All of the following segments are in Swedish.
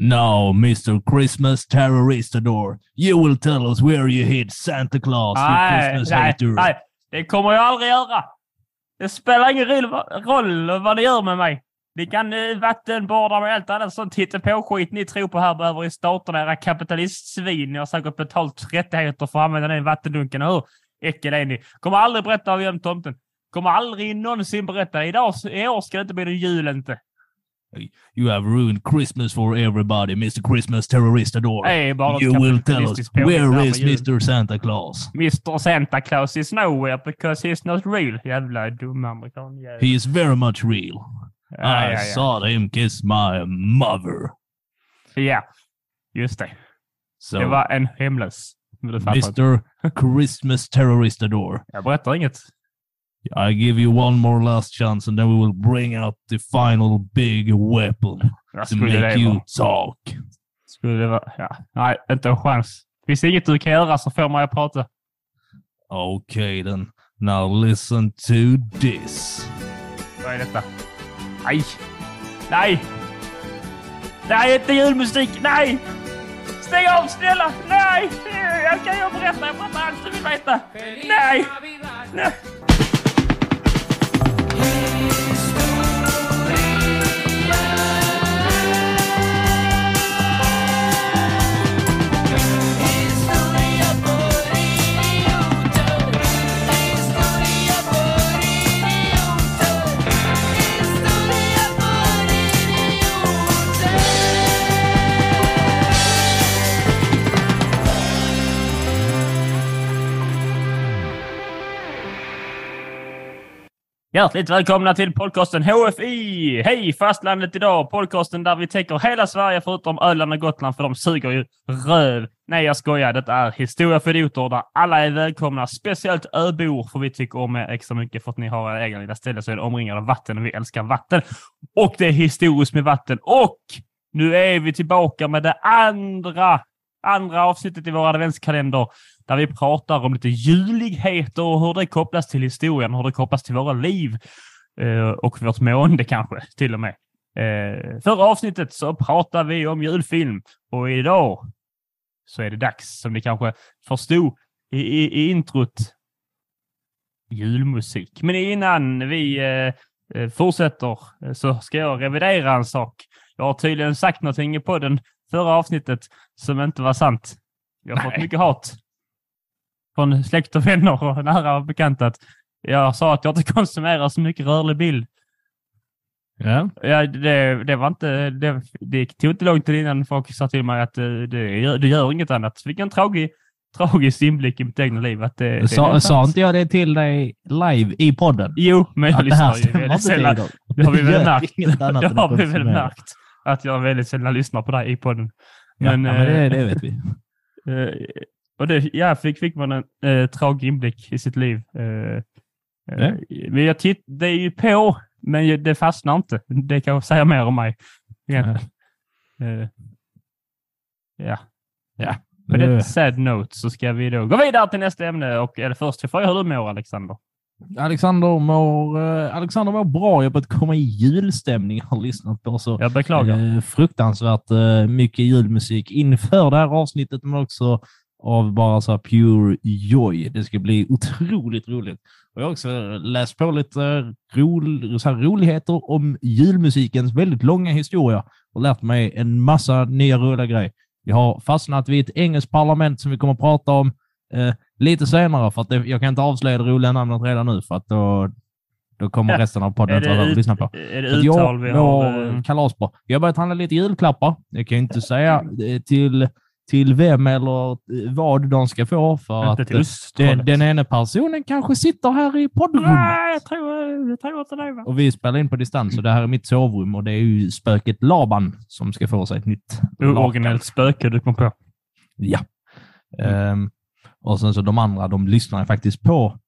Now, Mr. Christmas Terroristador, you will tell us where you hid Santa Claus, Nej, Christmas nej, hater. nej. Det kommer jag aldrig göra. Det spelar ingen roll, vad ni gör med mig. Ni kan eh, vattenborda med allt annat sånt hittepå-skit ni tror på här behöver i staterna. Era kapitalistsvin. Ni har säkert betalt rättigheter för att använda den vattendunken. Hur äckel är ni? Kommer aldrig berätta med tomten. Kommer aldrig någonsin berätta. Idag, I år ska det inte bli någon jul inte. You have ruined Christmas for everybody, Mr. Christmas är bara något You will tell us, where is. Mr. Santa Claus? Mr Santa Claus is nowhere because he's not real. Jävla dumma amerikan. jävel. He is very much real. Ja, I ja, ja. saw him kiss my mother. Ja, just det. So, Det var en hemlös. Mr. Christmas Terroristador, Jag berättar inget. I give you one more last chance and then we will bring out the final big weapon Jag to make det you vara. talk. Skulle det vara. Ja. Nej, inte en chans. Finns det inget du kan göra så får man ju prata. Okay then, now listen to this. Vad är detta? Nej! Nej! Nej, inte julmusik! Nej! Stäng av snälla! Nej! Jag kan ju berätta. Jag berättar allt du vill veta. Nej! Nej! Thank you. Hjärtligt välkomna till podcasten HFI! Hej fastlandet idag! Podcasten där vi täcker hela Sverige förutom Öland och Gotland för de suger ju röv. Nej, jag skojar. Detta är Historia för idioter där alla är välkomna. Speciellt öbor för vi tycker om er extra mycket för att ni har era egna lilla ställe så är det omringade av vatten och vi älskar vatten. Och det är historiskt med vatten. Och nu är vi tillbaka med det andra, andra avsnittet i vår adventskalender där vi pratar om lite juligheter och hur det kopplas till historien, hur det kopplas till våra liv eh, och vårt mående kanske till och med. Eh, förra avsnittet så pratade vi om julfilm och idag så är det dags, som ni kanske förstod i, i, i introt, julmusik. Men innan vi eh, eh, fortsätter så ska jag revidera en sak. Jag har tydligen sagt någonting i podden förra avsnittet som inte var sant. Jag har fått Nej. mycket hat från släkt och vänner och nära bekanta att jag sa att jag inte konsumerar så mycket rörlig bild. Ja. Ja, det, det var inte, det, det tog inte lång tid innan folk sa till mig att eh, det, gör- det gör inget annat. Vilken tragisk, tragisk inblick i mitt egna liv. Att det, det Sa, sa inte jag det till dig live i podden? Jo, men jag lyssnar ju väldigt sällan. Det har vi väl märkt. Det har vi väl märkt. Att jag väldigt sällan lyssnar på dig i podden. Men, ja, men det, eh, det vet vi. Och det, ja, fick, fick man en eh, tragisk inblick i sitt liv. Eh, eh, Ja. Men jag titt, det är ju på, men det fastnar inte. Det kan jag säga mer om mig. egentligen. Eh, ja. Ja. På Det- sad note så ska vi då gå vidare till nästa ämne. Och eller först får jag hur du mår, Alexander. Alexander mår, eh, Alexander mår bra. Jag har börjat komma i julstämning. Jag har lyssnat på så Jag beklagar. fruktansvärt mycket julmusik inför det här avsnittet, men också av bara så pure joy. Det ska bli otroligt roligt. Och jag har också läst på lite rol, så roligheter om julmusikens väldigt långa historia och lärt mig en massa nya roliga grejer. Jag har fastnat vid ett engelskt parlament som vi kommer att prata om eh, lite senare, för att det, jag kan inte avslöja det roliga namnet redan nu, för att då, då kommer resten av podden att ut, lyssna på. är det uttal vi jag har? mår eh, kalasbra. Jag har börjat handla lite julklappar. Jag kan inte säga eh, till, till vem eller vad de ska få, för Inte att eh, den, den ena personen kanske sitter här i poddrummet. Nej, jag tror, jag tror inte det. Va? Och vi spelar in på distans, och det här är mitt sovrum och det är ju spöket Laban som ska få sig ett nytt. Originellt spöke du kom på. Ja. Mm. Ehm, och sen så de andra, de lyssnar faktiskt på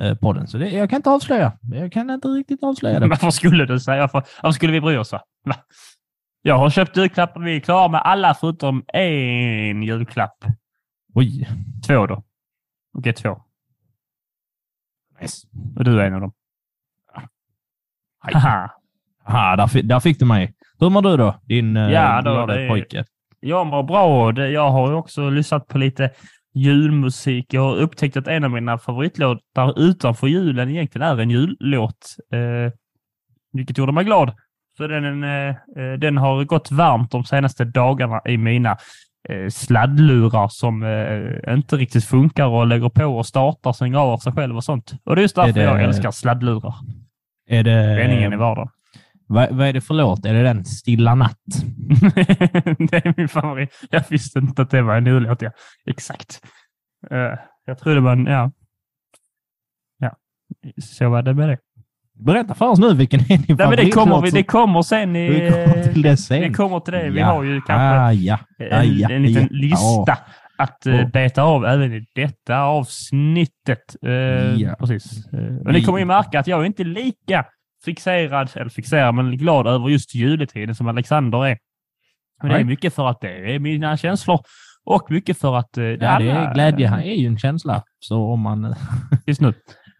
eh, podden, så det, jag kan inte avslöja. Jag kan inte riktigt avslöja det. Varför skulle du säga? Varför, varför skulle vi bry oss? Va? Jag har köpt julklappar. Vi är klara med alla förutom en julklapp. Oj. Två då. Okej, två. Och du är en av dem. Haha. Aha, där, fi- där fick du mig. Hur mår du då, din eh, Ja, då, glada det pojke? Jag mår bra jag har också lyssnat på lite julmusik. Jag har upptäckt att en av mina favoritlåtar utanför julen egentligen är en jullåt. Eh, vilket gjorde mig glad. Så den, eh, eh, den har gått varmt de senaste dagarna i mina eh, sladdlurar som inte riktigt funkar och lägger på och startar, stänger av sig själv och sånt. Och det är just därför det- jag älskar sladdlurar. Är det, Spänningen i vardagen. vad, vad är det för låt? Är det den Stilla natt? det är min favorit. Jag visste inte att det var en jullåt. Ja. Exakt. Eh, jag var en, ja. Ja, så var det med det. Berätta för oss nu vilken är din Nej, det, kommer, vi, det kommer sen. I, Vi kommer till det sen. det kommer till det. Vi Ja. har ju kanske Ah, ja. en, Ah, ja, en liten ja. lista att Ja. beta av även i detta avsnittet. Eh. Precis. Eh, men ni kommer ju märka att jag är inte lika fixerad, eller fixerad, men glad över just juletiden som Alexander är. Men det är mycket för att det är mina känslor och mycket för att eh, Ja, det är glädje. Han är ju en känsla. Så om man... just nu.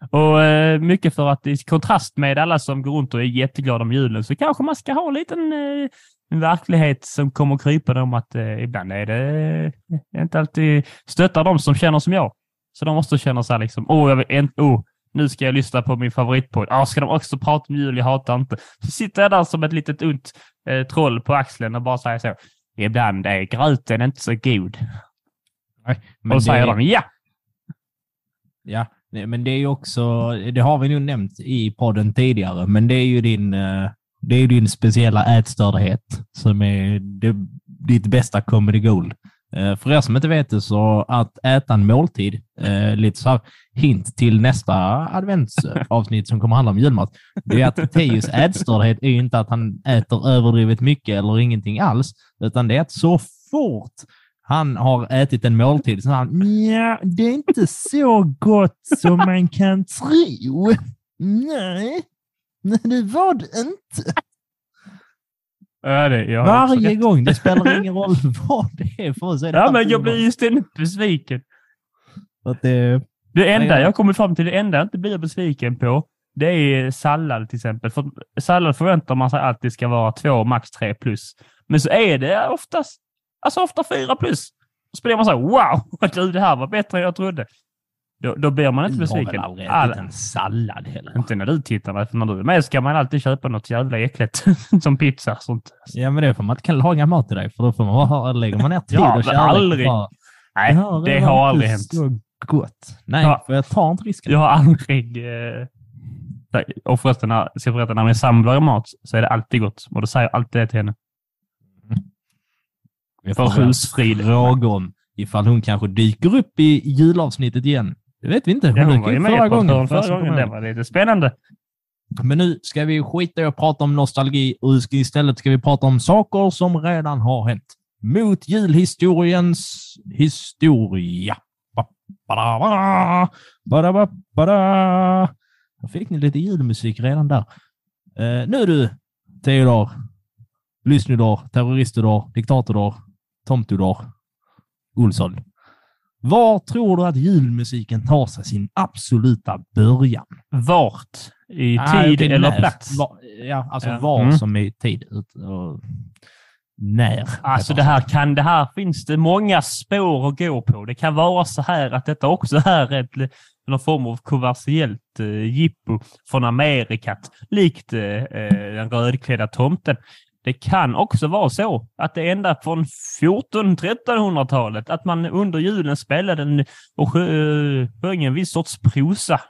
Och eh, mycket för att i kontrast med alla som går runt och är jätteglada om julen så kanske man ska ha en liten eh, en verklighet som kommer krypa om att eh, ibland är det eh, inte alltid stöttar de som känner som jag. Så de måste känna så här liksom, åh, jag vill en, oh, nu ska jag lyssna på min favoritpodd. Ah, ska de också prata om jul? Jag hatar inte. Så sitter jag där som ett litet ont eh, troll på axeln och bara säger så. Ibland är gröten inte så god. Men och då säger de ja. Ja, nej, men det är ju också, det har vi nog nämnt i podden tidigare, men det är ju din, eh, det är din speciella ätstördhet som är det, ditt bästa comedy gold. Eh, för er som inte vet det så att äta en måltid, eh, lite så här hint till nästa adventsavsnitt som kommer handla om julmat, det är att Teus ätstördhet är ju inte att han äter överdrivet mycket eller ingenting alls, utan det är att så fort han har ätit en måltid så han, ja, det är inte så gott som man kan tro. Nej, nej det var det inte. Ja, det, Varje gång, det spelar ingen roll vad det är för oss. är Ja, men jag blir ju ständigt besviken. Att det, Det enda Ja, ja. jag kommer fram till, det enda jag inte blir besviken på, det är sallad till exempel. För sallad förväntar man sig alltid ska vara två, max tre plus. Men så är det oftast, alltså ofta fyra plus. Så blir man så här, wow, du, det här var bättre än jag trodde. Då, då blir man inte du har väl besviken. aldrig ätit en sallad heller? Inte när du tittar, för när du är med ska man alltid köpa något jävla äckligt som pizza sånt. Ja, men det är för att man inte kan laga mat till dig, för då får man bara, lägger man ner tid Ja, och kärlek. aldrig. Bara, Nej, det har inte aldrig hänt. Gott. Nej, Ja. för jag tar inte risken. Jag har aldrig... Eh, och förresten, när, ska jag berätta, när min sambo lagar mat så är det alltid gott. Och då säger jag alltid det till henne. För får husfrid. fråga om ifall hon kanske dyker upp i julavsnittet igen. Det vet vi inte. Hon Ja, hon var ju med förra på gången. gången. för Förra gången. Det var lite spännande. Men nu ska vi skita i att prata om nostalgi och istället ska vi prata om saker som redan har hänt. Mot julhistoriens historia. Då fick ni lite julmusik redan där. Eh, nu du, Theodor, Lyssnidor, Terroristidor, Diktatordor, Tomtodor, Olsson. Var tror du att julmusiken tar sig sin absoluta början? Vart? I tid eller när. plats? Var, ja, alltså Ja. var Mm. som i tid. Och när. Alltså det här, kan, det här finns det många spår att gå på. Det kan vara så här att detta också är ett, någon form av kommersiellt eh, jippo från Amerikat, likt eh, eh, den rödklädda tomten. Det kan också vara så att det ända från 1400-1300-talet att man under julen spelade en, och eh, sjöng en viss sorts prosa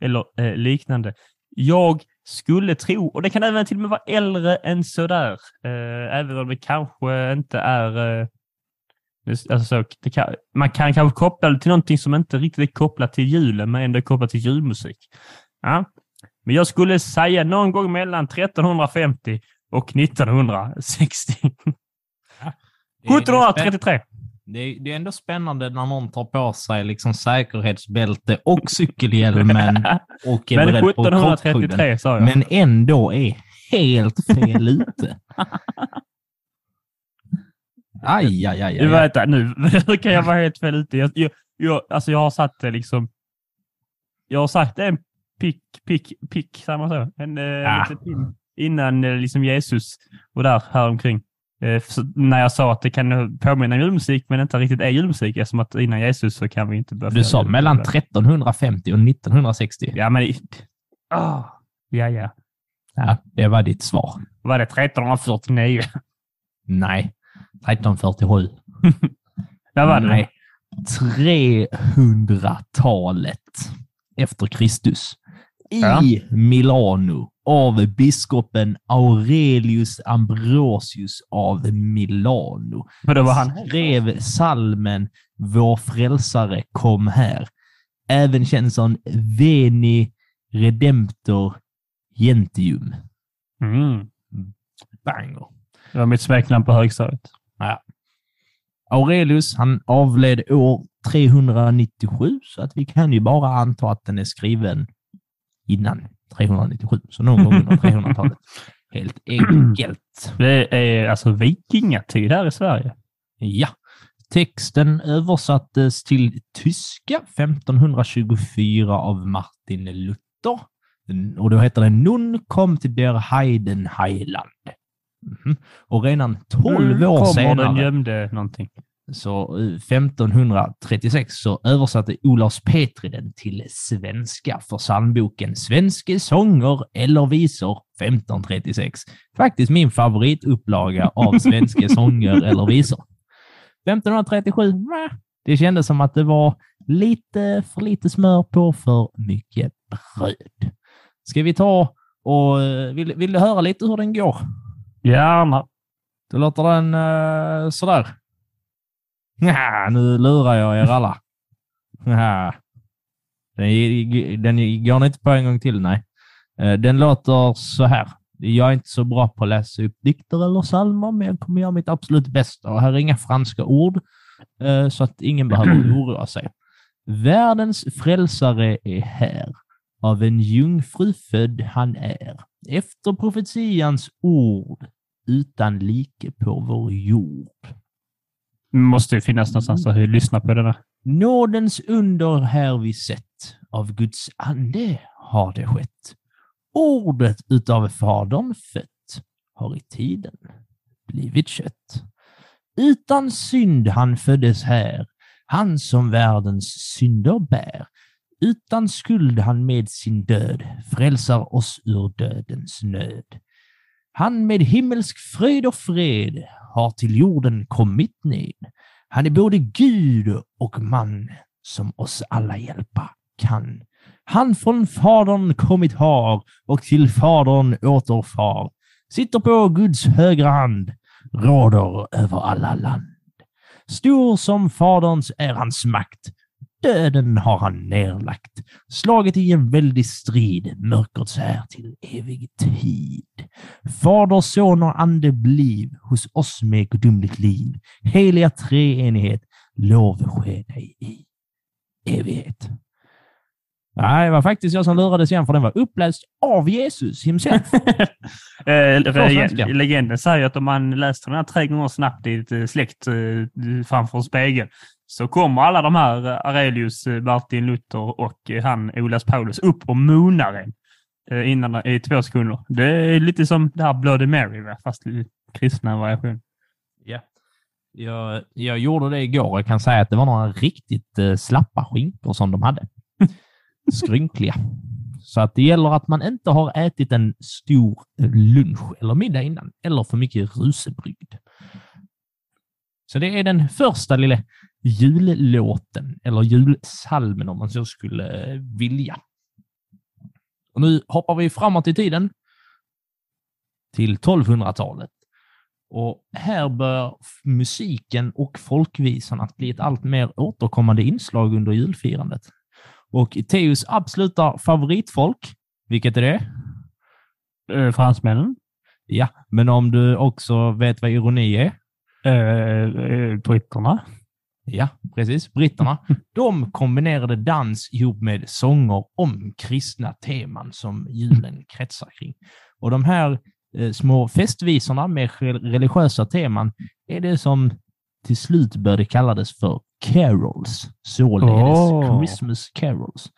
eller eh, liknande. Jag skulle tro, och det kan även till och med vara äldre än sådär, eh, även om det kanske inte är... Eh, alltså, det kan, man kan kanske koppla det till någonting som inte riktigt är kopplat till julen, men ändå är kopplat till julmusik. Ja. Men jag skulle säga någon gång mellan 1350 och 1960. Det är- det är spänn- 1733. Det är, det är ändå spännande när någon tar på sig liksom säkerhetsbälte och cykelhjälmen och är Men beredd på krockkudden. 1733 sa jag. Men ändå är helt fel ute. Aj, aj, aj. Du aj. vet, nu nu kan jag vara helt fel ute. Jag, jag, jag, alltså jag har satt det liksom... Jag har sagt en pick, pick, pick, säger man så? En eh, Ah. liten pin innan eh, liksom Jesus och där häromkring. Eh, så när jag sa att det kan påminna julmusik, men inte riktigt är julmusik, eftersom att innan Jesus så kan vi inte börja Du sa mellan 1350 och 1960. Ja, men... Oh, ja, ja. Ja, det var ditt svar. Var det 1349? Nej, 1347. Vad var det? Nej, 300-talet efter Kristus. I Ja. Milano av biskopen Aurelius Ambrosius av Milano. Men då var han... skrev salmen Vår frälsare kom här. Även känd som Veni Redemptor Gentium. Mm. Banger. Det var mitt smeknamn på högstadiet. Aurelius, han avled år 397, så att vi kan ju bara anta att den är skriven innan 397, så någon gång under 300-talet. Helt enkelt. Det är alltså vikingatid här i Sverige. Ja. Texten översattes till tyska 1524 av Martin Luther. Och då heter det Nun kommt der Heiden Heiland. Mhm. Och redan 12 år Kommer den senare, gömde någonting. Så eh, 1536, så översatte Olaus Petri den till svenska för psalmboken Svenske sånger eller visor 1536. Faktiskt min favoritupplaga av svenska sånger eller visor. 1537, nä, det kändes som att det var lite för lite smör på för mycket bröd. Ska vi ta och eh, vill, vill du höra lite hur den går? Gärna. Då låter den uh, sådär. Nja, nu lurar jag er alla. Nja. Den, den går inte på en gång till, nej. Eh, Den låter så här. Jag är inte så bra på att läsa upp dikter eller psalmer, men jag kommer göra mitt absolut bästa. Och här är inga franska ord, eh, så att ingen behöver oroa sig. Världens frälsare är här. Av en jungfru född han är. Efter profetians ord utan like på vår jord. Måste ju finnas någonstans att lyssna på denna. Nådens under här vi sett, av Guds ande har det skett. Ordet utav Fadern fött har i tiden blivit kött. Utan synd han föddes här, han som världens synder bär. Utan skuld han med sin död frälsar oss ur dödens nöd. Han med himmelsk fröjd och fred har till jorden kommit ned. Han är både Gud och man som oss alla hjälpa kan. Han från Fadern kommit har och till Fadern återfar. Sitter på Guds högra hand, råder över alla land. Stor som Faderns är hans makt. Döden har han nerlagt, slagit i en väldig strid, mörkrets här till evig tid. Fader, son och ande bliv hos oss med gudomligt liv. Heliga treenighet, lov ske dig i evighet. Nej, det var faktiskt jag som lurades igen, för den var uppläst av Jesus himself. Eh, legenden säger att om man läser den här tre gånger snabbt i ett eh, släkt eh, framför spegeln så kommer alla de här eh, Arelius, eh, Martin Luther och eh, han Olas Paulus upp och moonar en innan, i två sekunder. Det är lite som det här Bloody Mary, fast i kristna variation. Ja. Jag, jag gjorde det igår. Jag kan säga att det var några riktigt slappa skinkor som de hade. Skrynkliga. Så att det gäller att man inte har ätit en stor lunch eller middag innan, eller för mycket rusebrygd. Så det är den första lilla jullåten, eller julsalmen om man så skulle eh, vilja. Och nu hoppar vi framåt i tiden till 1200-talet. Och här bör f- musiken och folkvisan att bli ett allt mer återkommande inslag under julfirandet. Och Teos absoluta favoritfolk, vilket är det? Eh, fransmännen, Ja, men om du också vet vad ironi är? eh, eh, britterna, Ja, precis. Britterna. De kombinerade dans ihop med sånger om kristna teman som julen kretsar kring. Och de här eh, små festvisorna med re- religiösa teman är det som till slut började kallades för carols. Således Åh. Christmas carols.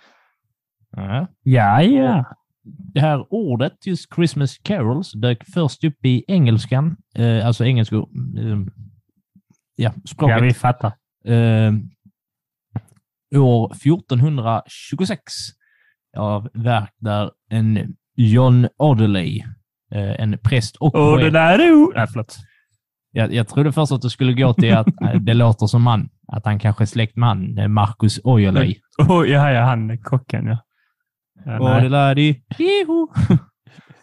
Ja. ja, ja. det här ordet, just Christmas carols, dök först upp i engelskan, eh, alltså engelska, eh, ja, språket. Ja, vi fattar. Eh, år 1426 av verk där en John Audeley, eh, en präst och poet. är... Nej, förlåt. Jag, jag trodde först att det skulle gå till att eh, det låter som man, att han kanske är släkt med han, eh, Marcus Aujalay. Oh, ja, ja, han kocken, ja. ja jiho.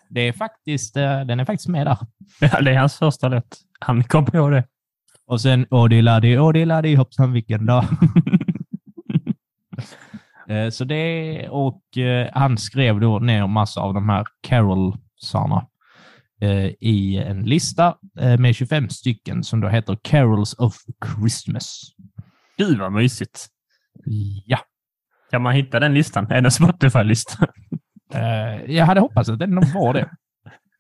Det är faktiskt, den är faktiskt med där. ja, det är hans första låt. Han kom på det. Och sen Odiladi, Odiladi, hoppsan vilken dag. Eh, Så det, och eh, han skrev då ner massa av de här carolsarna eh, i en lista med 25 stycken som då heter Carols of Christmas. Gud vad mysigt. Ja, Kan man hitta den listan? Är det en Spotify-lista? jag hade hoppats att det nog var det.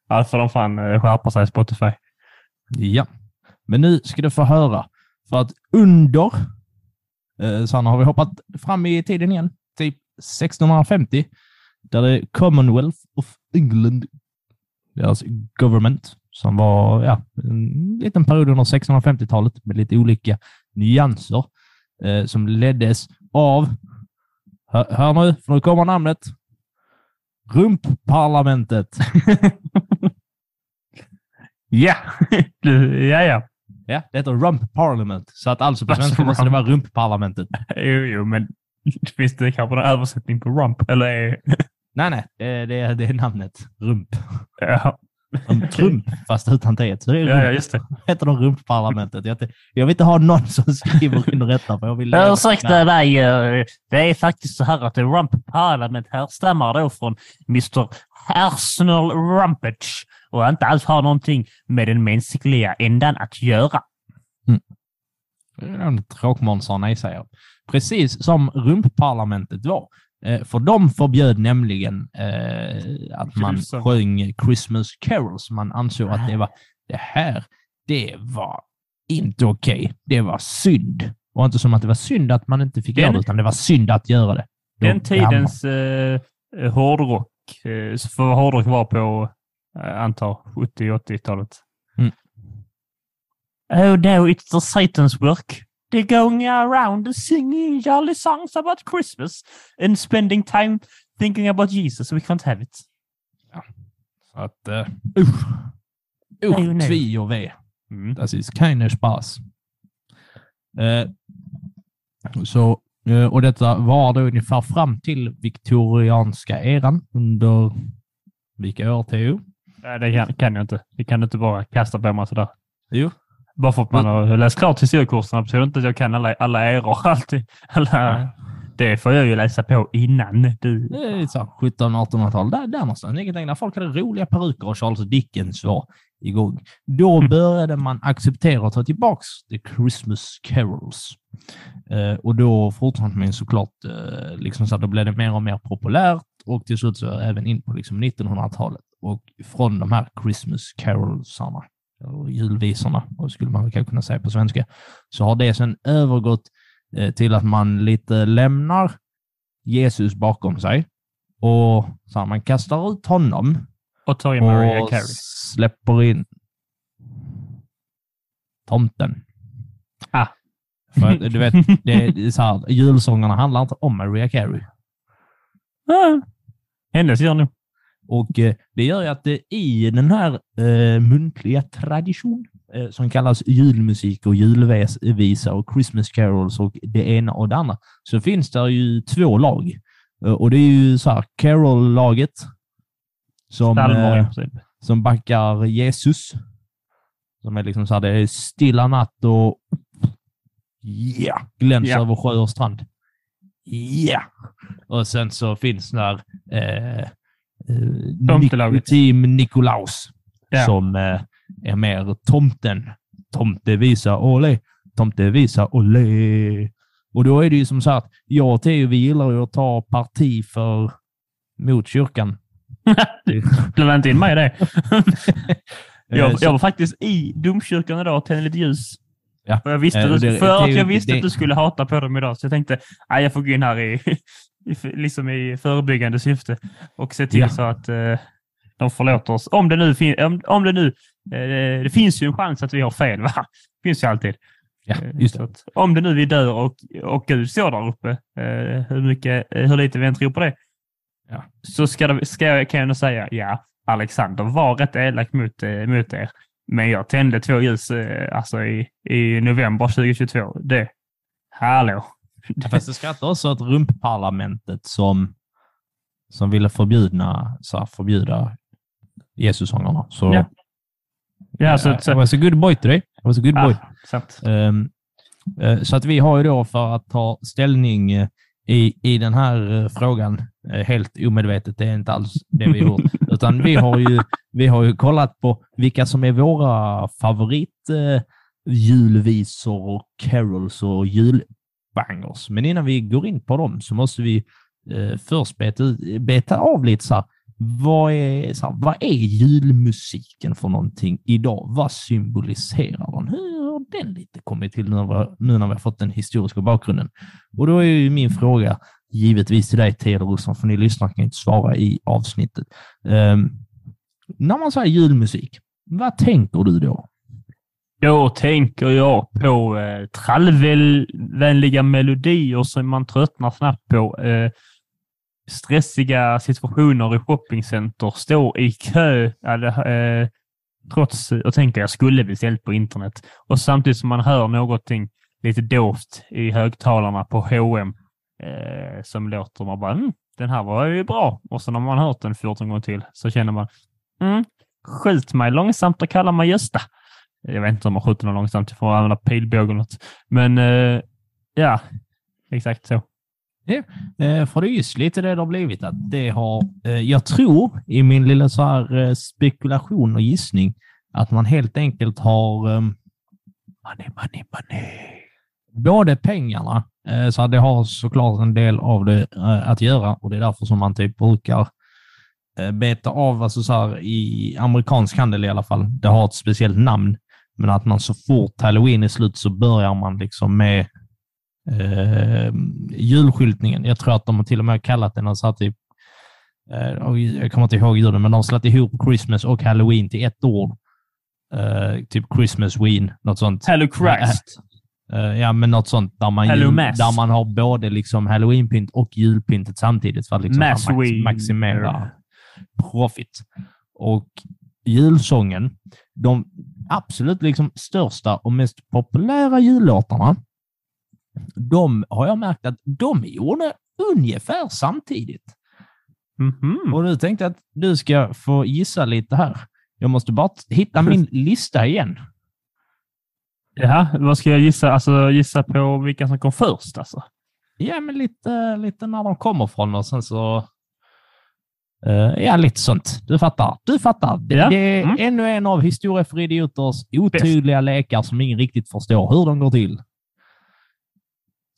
Ja, för de fan skärpa sig Spotify. Ja, men nu ska du få höra. För att under, eh, Sanna har vi hoppat fram i tiden igen, typ 1650, där det är Commonwealth of England, deras government, som var ja, en liten period under 1650-talet med lite olika nyanser, eh, som leddes av, hör, hör nu, för nu kommer namnet, Rumpparlamentet. Ja, ja, ja. Ja, det heter Rump Parliament. Så att alltså på Alltså, svenska måste det rump. vara Rumpparlamentet. Jo, jo, men finns det kanske någon översättning på rump? Eller är... Nej, nej, det, det, det är namnet. Rump. Ja, Som Trump, fast utan T. Så det är ja, ja rump. just det. heter de Rumpparlamentet. Jag, jag vill inte ha någon som skriver in detta, för jag vill... Ursäkta mig, eh, det är faktiskt så här att det Rump Parliament härstammar då från Mr. Arsenal Rumpage och inte alls har någonting med den mänskliga ändan att göra. En Tråkmånsar nej-säger. Precis som Rumpparlamentet var. Eh, För de förbjöd nämligen eh, att man det. sjöng Christmas carols. Man ansåg att det var det här, det var inte okej. Det var synd. Det var inte som att det var synd att man inte fick Den- göra det, utan det var synd att göra det. Då Den tidens eh, hårdrock, eh, för vad hårdrock var på, antar 70-80-talet. Oh no, it's the Satan's work. They're going around singing jolly songs about Christmas And spending time thinking about Jesus, we can't have it. Så att, uh, usch. Usch, tvi och ve. Mm. Das ist keine Spaß. Eh, så, eh, och detta var då ungefär fram till viktorianska eran under vilka år, Theo? Nej, det kan, kan jag inte. Det kan inte bara kasta på mig sådär. Jo. Bara för att man har läst klart historiekurserna betyder inte att jag kan alla, alla eror alltid. Alla, det får jag ju läsa på innan. Du. Det är lite så här 1700-1800-tal, där, där någonstans. Inget längre. Folk hade roliga peruker och Charles Dickens var igång. Då började man acceptera och ta tillbaks the Christmas carols. Eh, och då fortsatte man såklart, eh, liksom så att då blev det mer och mer populärt och till slut så även in på liksom 1900-talet. Och från de här Christmas carolsarna, julvisorna, skulle man väl kunna säga på svenska, så har det sedan övergått eh, till att man lite lämnar Jesus bakom sig och så här, man kastar ut honom Och tar in Mariah och Carey. släpper in tomten. Ah. För du vet, det är så här, julsångerna handlar inte om Mariah Carey. Ah. Hennes gör nog. Och eh, det gör ju att det i den här eh, muntliga tradition eh, som kallas julmusik och julvisa och Christmas carols och det ena och det andra, så finns det ju två lag. Eh, och det är ju så här, Carol-laget som, eh, princip. som backar Jesus. Som är liksom så här, det är stilla natt och ja, gläns Ja. över sjö och strand. Ja! Och sen så finns det där eh, eh, Tomtelaget. Team Nikolaus Ja. som eh, är mer tomten. Tomte visa olé, tomte visa olé. Och då är det ju som så att jag och Theo, vi gillar ju att ta parti för mot kyrkan. Blanda inte in mig i det. Eh, Jag, så- jag var faktiskt i domkyrkan idag och tände lite ljus. Ja. För, jag visste, Eh, att det- för att jag visste det- att du skulle hata på dem idag, så jag tänkte nej, jag får gå in här i, i liksom i förebyggande syfte och se till Ja. så att eh, de förlåter oss. Om det nu, fin- om, om det nu eh, det finns ju en chans att vi har fel, va? Det finns ju alltid. Ja, Eh, det. att om det nu vi dör och, och Gud står där uppe, eh, hur, mycket, eh, hur lite vi än tror på det, Ja. så ska, det, ska jag, kan jag nog säga ja, Alexander var rätt elak mot, eh, mot er. Men jag tände två ljus eh, alltså i, i november 2022. Det, hallå. Ja, Fast det skrattar också åt rumpparlamentet som, som ville förbjudna, så här, förbjuda Jesus-sångarna. Så, Ja. Ja, så, I så, was a good boy today. I was a good boy. ah, sant. Ehm, eh, så att vi har ju då för att ta ställning eh, i, i den här eh, frågan, eh, helt omedvetet, det är inte alls det vi har gjort, utan vi har ju, vi har ju kollat på vilka som är våra favorit eh, julvisor och carols och bangers, Men innan vi går in på dem så måste vi eh, först beta, beta av lite så här, vad är, så här, vad är julmusiken för någonting idag? Vad symboliserar den? Hur har den lite kommit till nu när, vi, nu när vi har fått den historiska bakgrunden? Och då är ju min fråga givetvis till dig, Theodor Olsson, för ni lyssnare kan inte svara i avsnittet. Um, när man säger julmusik, vad tänker du då? Då tänker jag på eh, trallvänliga melodier som man tröttnar snabbt på. Eh, stressiga situationer i shoppingcenter, stå i kö, eller, eh, trots och tänka jag skulle beställt på internet. Och samtidigt som man hör någonting lite dovt i högtalarna på H&M eh, som låter man bara, mm, den här var ju bra. Och så när man hört den 14 gånger till så känner man, mm, skjut mig långsamt och kalla mig Gösta. Jag vet inte om man skjuter någon långsamt, jag får använda pilbåge eller något. Men eh, ja, exakt så. Ja, för det är just lite det det har blivit. Att det har, eh, jag tror, i min lilla så här, eh, spekulation och gissning, att man helt enkelt har ehm, money, money, money. Både pengarna, eh, så att det har såklart en del av det att göra och det är därför som man typ brukar beta av, alltså så här, i amerikansk handel i alla fall, det har ett speciellt namn, men att man så fort halloween är slut så börjar man liksom med eh, julskyltningen. Jag tror att de har till och med kallat den och så här typ, eh, jag kommer inte ihåg ljuden, men de har slagit ihop Christmas och Halloween till ett ord. Eh, typ Christmas Ween, något sånt. Hello Christ. Eh, ja, men något sånt där man, Hello där man har både liksom halloweenpynt och julpyntet samtidigt för att liksom max, maximera profit. Och julsången, de absolut liksom största och mest populära jullåtarna, de har jag märkt att de är gjorda ungefär samtidigt. Mhm. Och nu tänkte jag att du ska få gissa lite här. Jag måste bara hitta min lista igen. Ja, vad ska jag gissa? Alltså gissa på vilka som kom först alltså? Ja, men lite, lite när de kommer från och sen så... eh, ja, lite sånt. Du fattar. Du fattar. Det, Ja. det är Mm. ännu en av Historia för idioters otydliga lekar som ingen riktigt förstår hur de går till.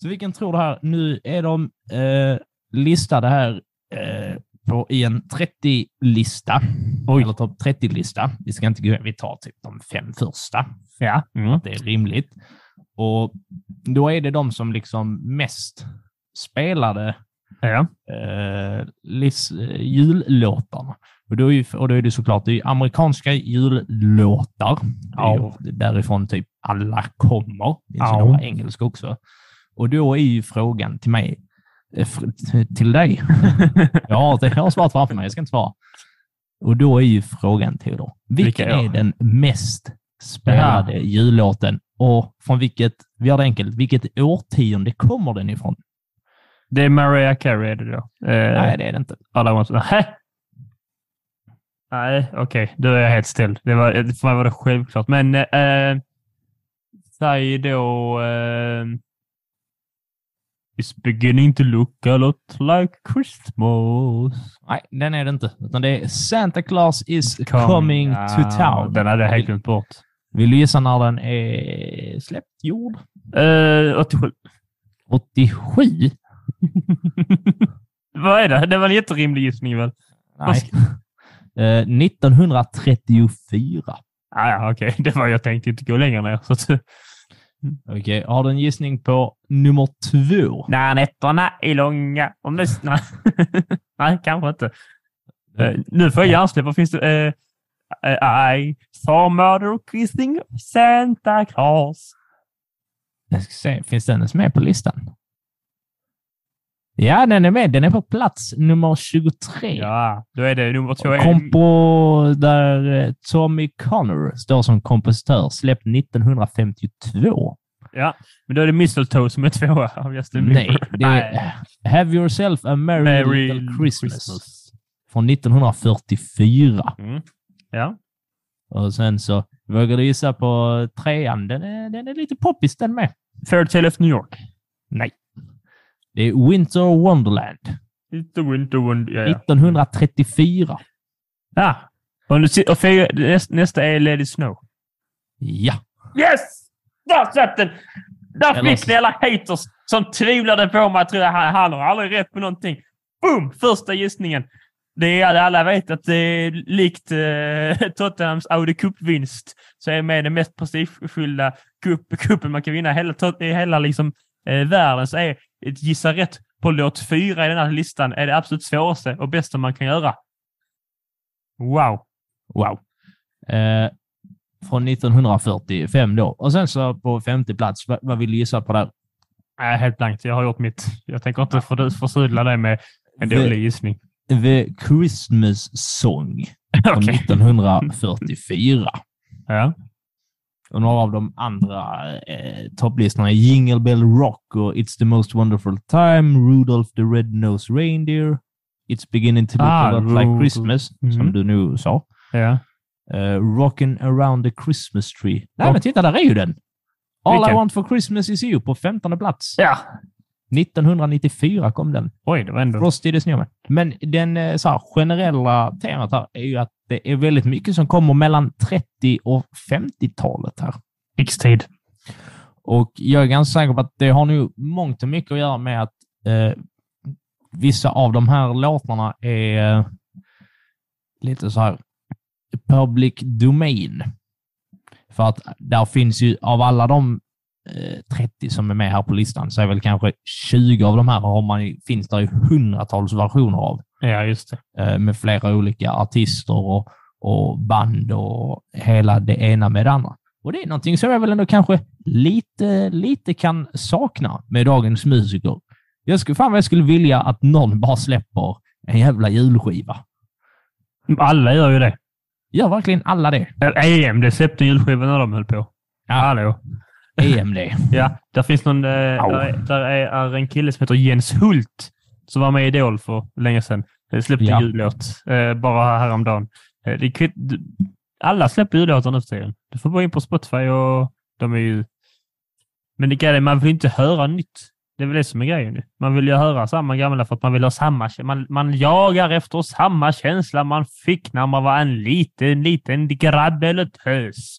Så vilken tror du här? Nu är de eh, listade här eh, på, i en 30-lista. Eller topp 30-lista. Vi ska inte gå Vi tar typ de fem första. Ja. Mm. Det är rimligt. Och då är det de som liksom mest spelade Ja. eh, livs, eh, jullåtarna. Och då, är ju, och då är det såklart det amerikanska jullåtar. Det är Ja. därifrån typ alla kommer. Det finns Ja. några engelska också. Och då är ju frågan till mig, eh, till dig. ja, det har svarat framför mig. Jag ska inte svara. Och då är ju frågan, Theodor, vilken Vilka är den mest spelade jullåten och från vilket, vi har det enkelt, vilket årtionde kommer den ifrån? Det är Mariah Carey är det då. Eh, Nej, det är det inte. Alla. Nähä? Nej, okej. Då är jag helt still. Det var, för mig var det självklart. Men eh, säg då... Eh, It's beginning to look a lot like Christmas. Nej, den är det inte. Utan det är Santa Claus is coming to town. Den hade jag helt glömt bort. Vill du gissa när den är släppt? Gjord? Eh, 87. 87? Vad är det? Det var en jätterimlig gissning väl? Nej. Eh, 1934. Ah, ja, okej. Det var jag tänkte inte gå längre ner. Så att, Okej, har du en gissning på nummer två? När nätterna är långa. Om det... Nej, kanske inte. Eh, nu får jag hjärnsläpp. Vad finns det? Uh, I saw murder kissing Santa Claus. Jag ska se, finns den ens med på listan? Ja, den är med. Den är på plats nummer 23. Ja, då är det nummer två. Kom på där eh, Tommy Connor står som kompositör, släppt 1952. Ja, men då är det Mistletoe som är tvåa av Justin Bieber. Nej, det är Have Yourself a Merry, Merry Little Christmas, från 1944. Mm. Ja. Och sen så vågar du gissa på trean. Den är, den är lite poppis den med. Fairytale of New York. Nej. Det är Winter Wonderland. Winter Wonder. Ja, ja. 1934. ja. Och, och nästa, är it snow. Ja. Yes! Där satt den! Där Eller- fick ni alla haters som tvivlade på mig. Jag tror att han, har aldrig rätt på någonting. Boom! Första gissningen. Det är, alla vet att det är likt eh, Tottenhams Audi Cup-vinst så är med den mest prestigefyllda cup, cupen man kan vinna hela, hela liksom, eh, världen. Så är gissa rätt på låt fyra i den här listan är det absolut svåraste och bästa man kan göra. Wow! Wow. Eh, från 1945 då. Och sen så på femte plats, vad, vad vill du gissa på där? Nej, helt blankt. Jag har gjort mitt. Jag tänker inte för, försudla det med en Det- dålig gissning. The Christmas Song från Okej. 1944. Ja. Och några av de andra eh, topplistorna är Jingle Bell Rock och It's the most wonderful time, Rudolph the Red-Nosed Reindeer, It's beginning to look Ah, a lot like. Christmas, som Mhm. du nu sa. ja. Uh, Rockin' around the Christmas tree. Nej, men titta, där är ju den! All I Vilken? want for Christmas is you på 15 plats. Ja. 1994 kom den. Oj, det var ändå... Frosty the Snowman. Men den eh, så här, generella temat här är ju att det är väldigt mycket som kommer mellan 30 och 50-talet här. X-tid. Och jag är ganska säker på att det har nu mångt och mycket att göra med att eh, vissa av de här låtarna är eh, lite så här public domain. För att där finns ju, av alla de 30 som är med här på listan, så är väl kanske 20 av de här har man, finns det ju hundratals versioner av Ja, just det. eh, med flera olika artister och, och band och hela det ena med det andra. Och det är någonting som jag väl ändå kanske lite, lite kan sakna med dagens musiker. Jag skulle, fan vad jag skulle vilja att någon bara släpper en jävla julskiva. Alla gör ju det. Gör verkligen alla det? EM, det släppte en julskiva när de höll på. Ja. Hallå. EMD. Ja, där finns någon... Eh, där, är, där är, en kille som heter Jens Hult som var med i Idol för länge sedan. Släppte Ja. jullåt eh, bara häromdagen. Eh, det kvitt, alla släpper jullåtar nu för tiden. Du får bara in på Spotify och de är ju... Men det är man vill inte höra nytt. Det är väl det som är grejen. nu. Man vill ju höra samma gamla för att man vill ha samma... Man, man jagar efter samma känsla man fick när man var en liten, liten grabb eller tös.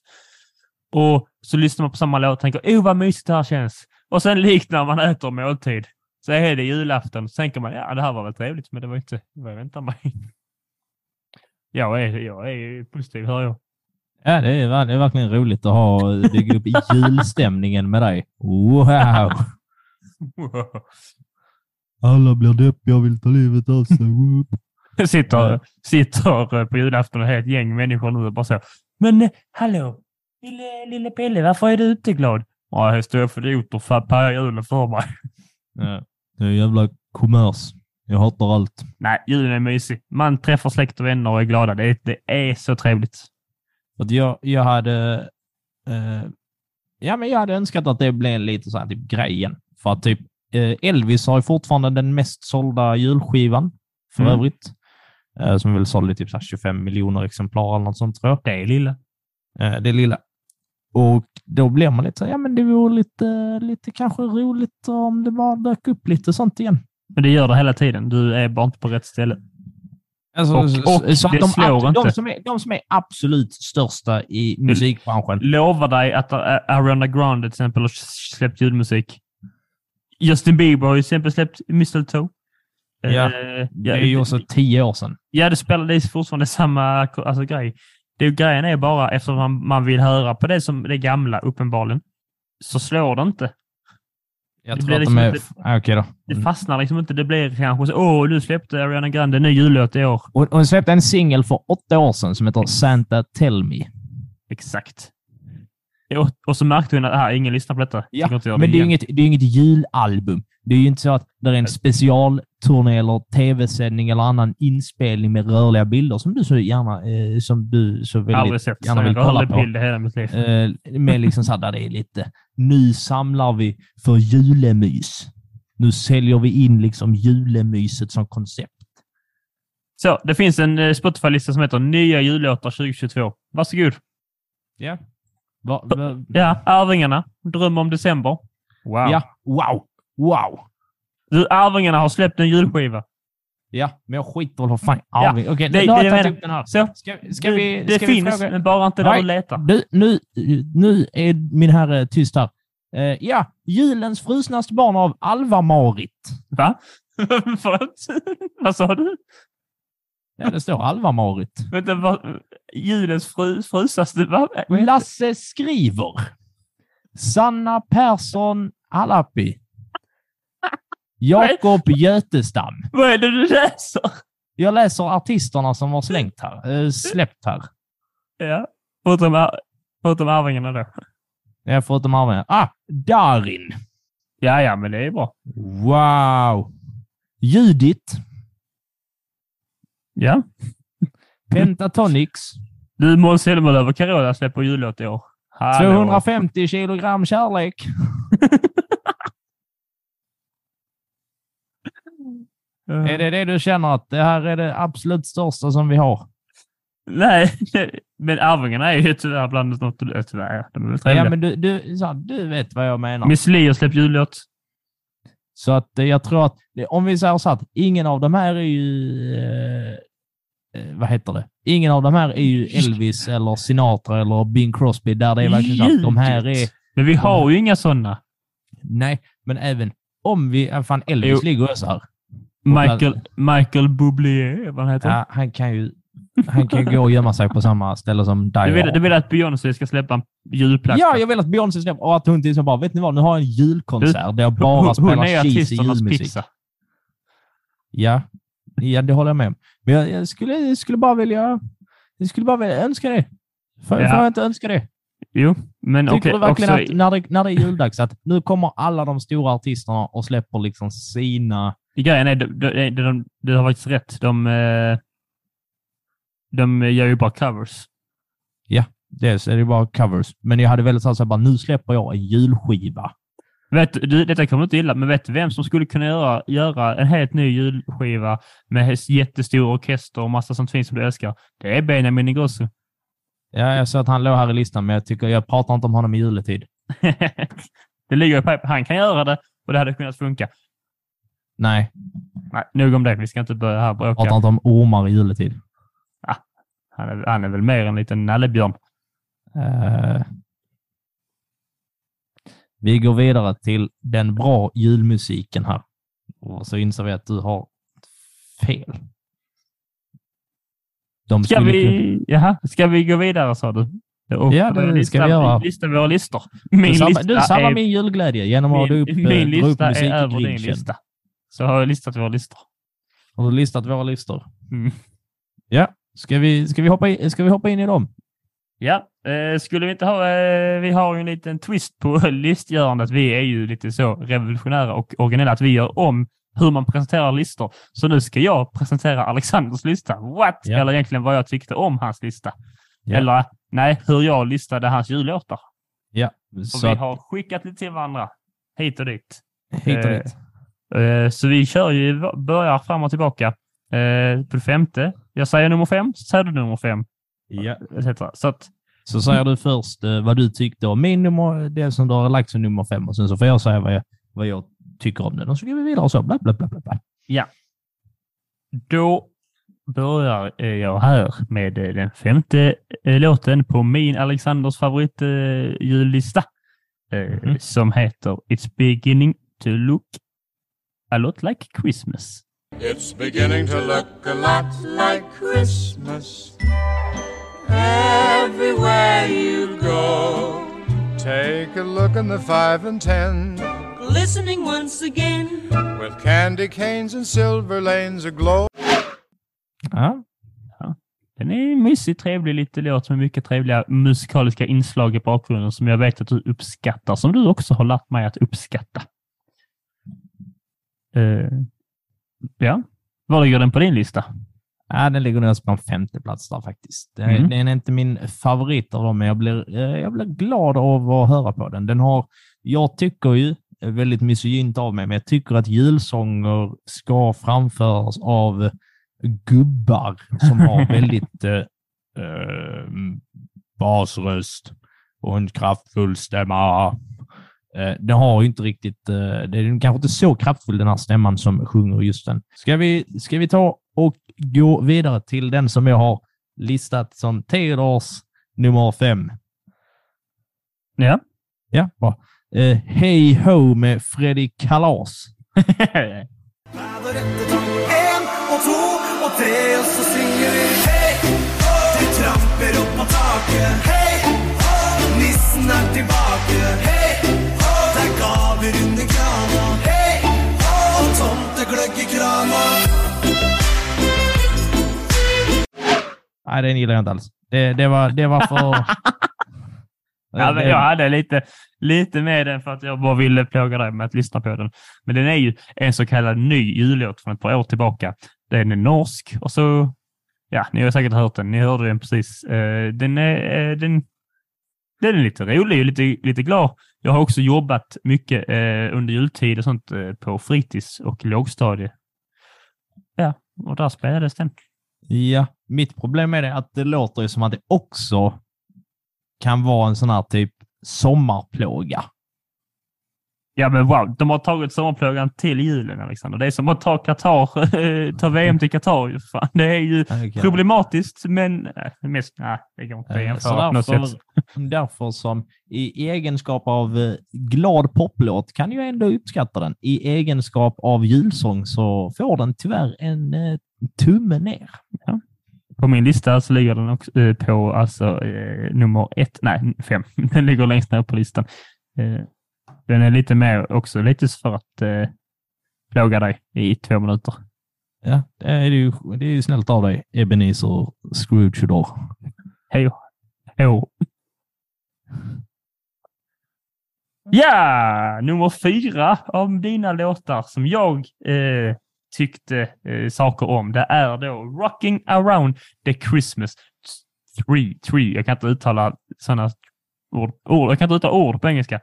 Och så lyssnar man på samma låt och tänker oh vad mysigt det här känns. Och sen likt när man äter måltid så är det julafton. Så tänker man ja det här var väl trevligt men det var inte vad jag väntade mig. Jag är, jag är positiv hör jag. Ja, det är, det är verkligen roligt att ha, bygga upp julstämningen med dig. Wow! Alla blir deppiga och vill ta livet av sig. Sitter, sitter på julafton och ett gäng människor nu och bara så. Men eh, hallå, lille, lille Pelle, varför är du inte glad? Ja, här står jag för idioter för att paja julen för mig. Ja, det är jävla kommers. Jag hatar allt. Nej, julen är mysig. Man träffar släkt och vänner och är glada. Det, det är så trevligt. Att jag, jag hade... Eh, ja, men jag hade önskat att det blev lite så här typ grejen. För att typ eh, Elvis har ju fortfarande den mest sålda julskivan för Mm. övrigt. Eh, som väl sålde typ så här 25 miljoner exemplar eller något sånt tror jag. Det är lilla. Eh, det lilla. Och då blir man lite så ja men det vore lite, lite kanske roligt om det bara dök upp lite sånt igen. Men det gör det hela tiden. Du är bara inte på rätt ställe. Alltså, Och- och så att det de, slår de, inte. som är, de som är absolut största i musikbranschen. Lovar dig att Ä- Ariana Grande till exempel har släppt julmusik. Justin Bieber har ju till exempel släppt Mistletoe. Ja, Eh, Det är ju också tio år sedan. Ja, det spelar det är fortfarande samma alltså, grej. Det, grejen är bara, eftersom man, man vill höra på det som det gamla, uppenbarligen, så slår det inte. Jag Det tror blir att liksom de är... inte- Ah, Okej då. Det Mm. fastnar liksom inte. Det blir kanske så åh, nu släppte Ariana Grande en ny jullåt i år. Och hon släppte en singel för åtta år sedan som heter Santa Tell Me. Exakt. Och, så märkte hon att ah, ingen lyssnar på detta. Ja, Men det är inget, det är inget julalbum. Det är ju inte så att det är en specialturné eller tv-sändning eller annan inspelning med rörliga bilder som du så gärna, eh, som du så Aldrig väldigt sett gärna vill kolla på. bild hela mitt liv. Eh, med liksom så här, där det är lite, nu samlar vi för julemys. Nu säljer vi in liksom julemyset som koncept. Så, det finns en eh, Spotify-lista som heter Nya jullåtar 2022. Varsågod. Ja. Va, va, Ja, Arvingarna. Dröm om december. Wow. ja. Wow. Wow. Du, Arvingarna har släppt en julskiva. Ja, men jag skiter väl fan Ja, Arving. Okej, det- nu har det jag tagit upp den här. Så, Ska, ska det, vi, det ska vi finns, fråga? men bara inte där du letar. Du, nu, nu är min herre tyst här. Eh, ja, julens frusnaste barn av Alva-Marit. Va? Vad sa du? Ja, det står Alva-Marit. Vänta, vad? Julens fru, frusaste... Va? Vad Lasse skriver. Sanna Persson Alapi. Jakob Götestam. Vad är det du läser? Jag läser artisterna som har slängt här, eh, släppt här. Ja. Förutom, förutom Arvingarna då. Jag förutom Arvin. Ah, Darin. Ja, ja, men det är bra. Wow. Judit. Ja. Pentatonix. Du, Måns Zelmerlöw och Carola släpper jullåt i år. Hallå. 250 kilogram kärlek. Är det det du känner att det här är det absolut största som vi har? Nej, men Arvingarna är ju tyvärr bland något... Tyvärr, de är väl trevliga. Ja, men du, du, så, du vet vad jag menar. Miss Li har släppt jullåt. Så att eh, jag tror att, om vi säger så att ingen av de här är ju, eh, eh, vad heter det? Ingen av de här är ju Elvis eller Sinatra eller Bing Crosby där det är verkligen så att de här är, Men vi har ju inga sådana. nej, men även om vi, fan Elvis Jo. ligger ju så här. Michael, Michael Bublé, vad han heter. Ja, han kan ju, han kan ju gå och gömma sig på samma ställe som Du Dio. vill, du vill att Beyoncé ska släppa en julplatta? Ja, jag vill att Beyoncé släpper och att hon exempel bara, vet ni vad, nu har jag en julkonsert där jag bara Hon- Hon spelar är cheesy julmusik. pizza. Ja, ja, det håller jag med om. Men jag, jag, skulle, jag skulle bara vilja, jag skulle bara vilja önska det. Får, Ja. får jag inte önska det? Jo, men Tycker okej. du verkligen också- att när det, när det är juldags, att nu kommer alla de stora artisterna och släpper liksom sina... Grejen är, du har faktiskt rätt. De, eh, de gör ju bara covers. Dels är det bara covers, men jag hade velat säga så här, bara, nu släpper jag en julskiva. Vet, du, detta kommer inte illa, men vet du vem som skulle kunna göra, göra en helt ny julskiva med jättestor orkester och massa sånt fint som du älskar? Det är Benjamin Ingrosso. Ja, jag ser att han låg här i listan, men jag tycker jag pratar inte om honom i juletid. det ligger i pipe. Han kan göra det och det hade kunnat funka. Nej, Nej, nog om det. Vi ska inte börja här jag pratar bråka. inte om ormar i juletid. Han är, han är väl mer en liten nallebjörn. Eh, vi går vidare till den bra julmusiken här. Och så inser vi att du har fel. De Ska skulle vi, jaha, ska vi gå vidare sa du? Och Ja, det lista, ska vi göra. Lista våra listor. Min Du sabbar, lista du sabbar är, min julglädje genom att dra upp, min, eh, min dra upp lista musik är över din lista. Så har jag listat våra listor. Har du listat våra listor? Mm. Ja. Ska vi, ska, vi hoppa in, ska vi hoppa in i dem? Ja, eh, skulle vi inte ha... Eh, vi har ju en liten twist på listgörandet. Vi är ju lite så revolutionära och originella att vi gör om hur man presenterar listor. Så nu ska jag presentera Alexanders lista. What? Ja. Eller egentligen vad jag tyckte om hans lista. Ja. Eller nej, hur jag listade hans jullåtar. Ja. Och Så vi att, har skickat lite till varandra. Hit och dit. hit och eh, dit. Eh, Så vi kör ju, börjar fram och tillbaka. Eh, På det femte. Jag säger nummer fem, så säger du nummer fem. Ja. etc. Så att, Så säger du först eh, vad du tyckte om min nummer, det som du har lagt som nummer fem och sen så får jag säga vad jag, vad jag tycker om den och så går vi vidare och så bla bla bla bla. bla. då börjar jag här med eh, den femte eh, låten på min Alexanders favorit eh, Mhm. Som heter It's beginning to look a lot like Christmas. It's beginning to look a lot like Christmas everywhere you go. Take a look in the five and ten Listening once again. with candy canes and silver lanes aglow. Ja. Den är mysig, trevlig, lite låt med mycket trevliga musikaliska inslag i bakgrunden som jag vet att du uppskattar, som du också har lärt mig att uppskatta. Eh, ja, var ligger den på din lista? Ja, den ligger nog på en femte plats där faktiskt. Den, Mm. den är inte min favorit av dem, men jag blir, eh, jag blir glad av att höra på den. den har, jag tycker ju, eh, väldigt misogynt av mig, men jag tycker att julsånger ska framföras av gubbar som har väldigt eh, eh, basröst och en kraftfull stämma. Eh, Den har ju inte riktigt, eh, det är kanske inte så kraftfull den här stämman som sjunger just den. Ska vi, ska vi ta och gå vidare till den som jag har listat som Theodors nummer fem? Ja. Ja, bra. Eh, Hey Ho med Freddy Kalas. En tre, så vi hå. Det tramper opp på taket. Hå. Nissen. Nej, den gillar jag inte alls. Det, det, var, det var för... Ja, men jag hade lite, lite med den för att jag bara ville plåga dig med att lyssna på den. Men den är ju en så kallad ny jullåt från ett par år tillbaka. Den är norsk och så, ja, ni har säkert hört den. Ni hörde den precis. Eh, Den är, eh, den, den är lite rolig och lite, lite glad. Jag har också jobbat mycket eh, under jultid och sånt på fritids och lågstadie. Och där spelades den. Ja, mitt problem är det att det låter ju som att det också kan vara en sån här typ sommarplåga. Ja men wow, de har tagit sommarplågan till julen Alexander. Det är som att ta Qatar, ta VM till Qatar. ju, Fan, det är ju Okej. problematiskt, men äh, mest, nej, det går inte att Eh, jämföra på något sätt. därför som i egenskap av eh, glad poplåt kan jag ändå uppskatta den. I egenskap av julsång så får den tyvärr en eh, tumme ner. På min lista så ligger den också eh, på alltså, eh, nummer ett, nej fem. Den ligger längst ner på listan. Den är lite mer också, lite för att eh, plåga dig i två minuter. Ja, det är ju, det är ju snällt av dig, Ebenezer Scrooge då. Hej Hej. Ja, nummer fyra av dina låtar som jag eh, tyckte eh, saker om, det är då Rocking around the Christmas tree. tree. Jag kan inte uttala sådana ord, ord. Jag kan inte uttala ord på engelska.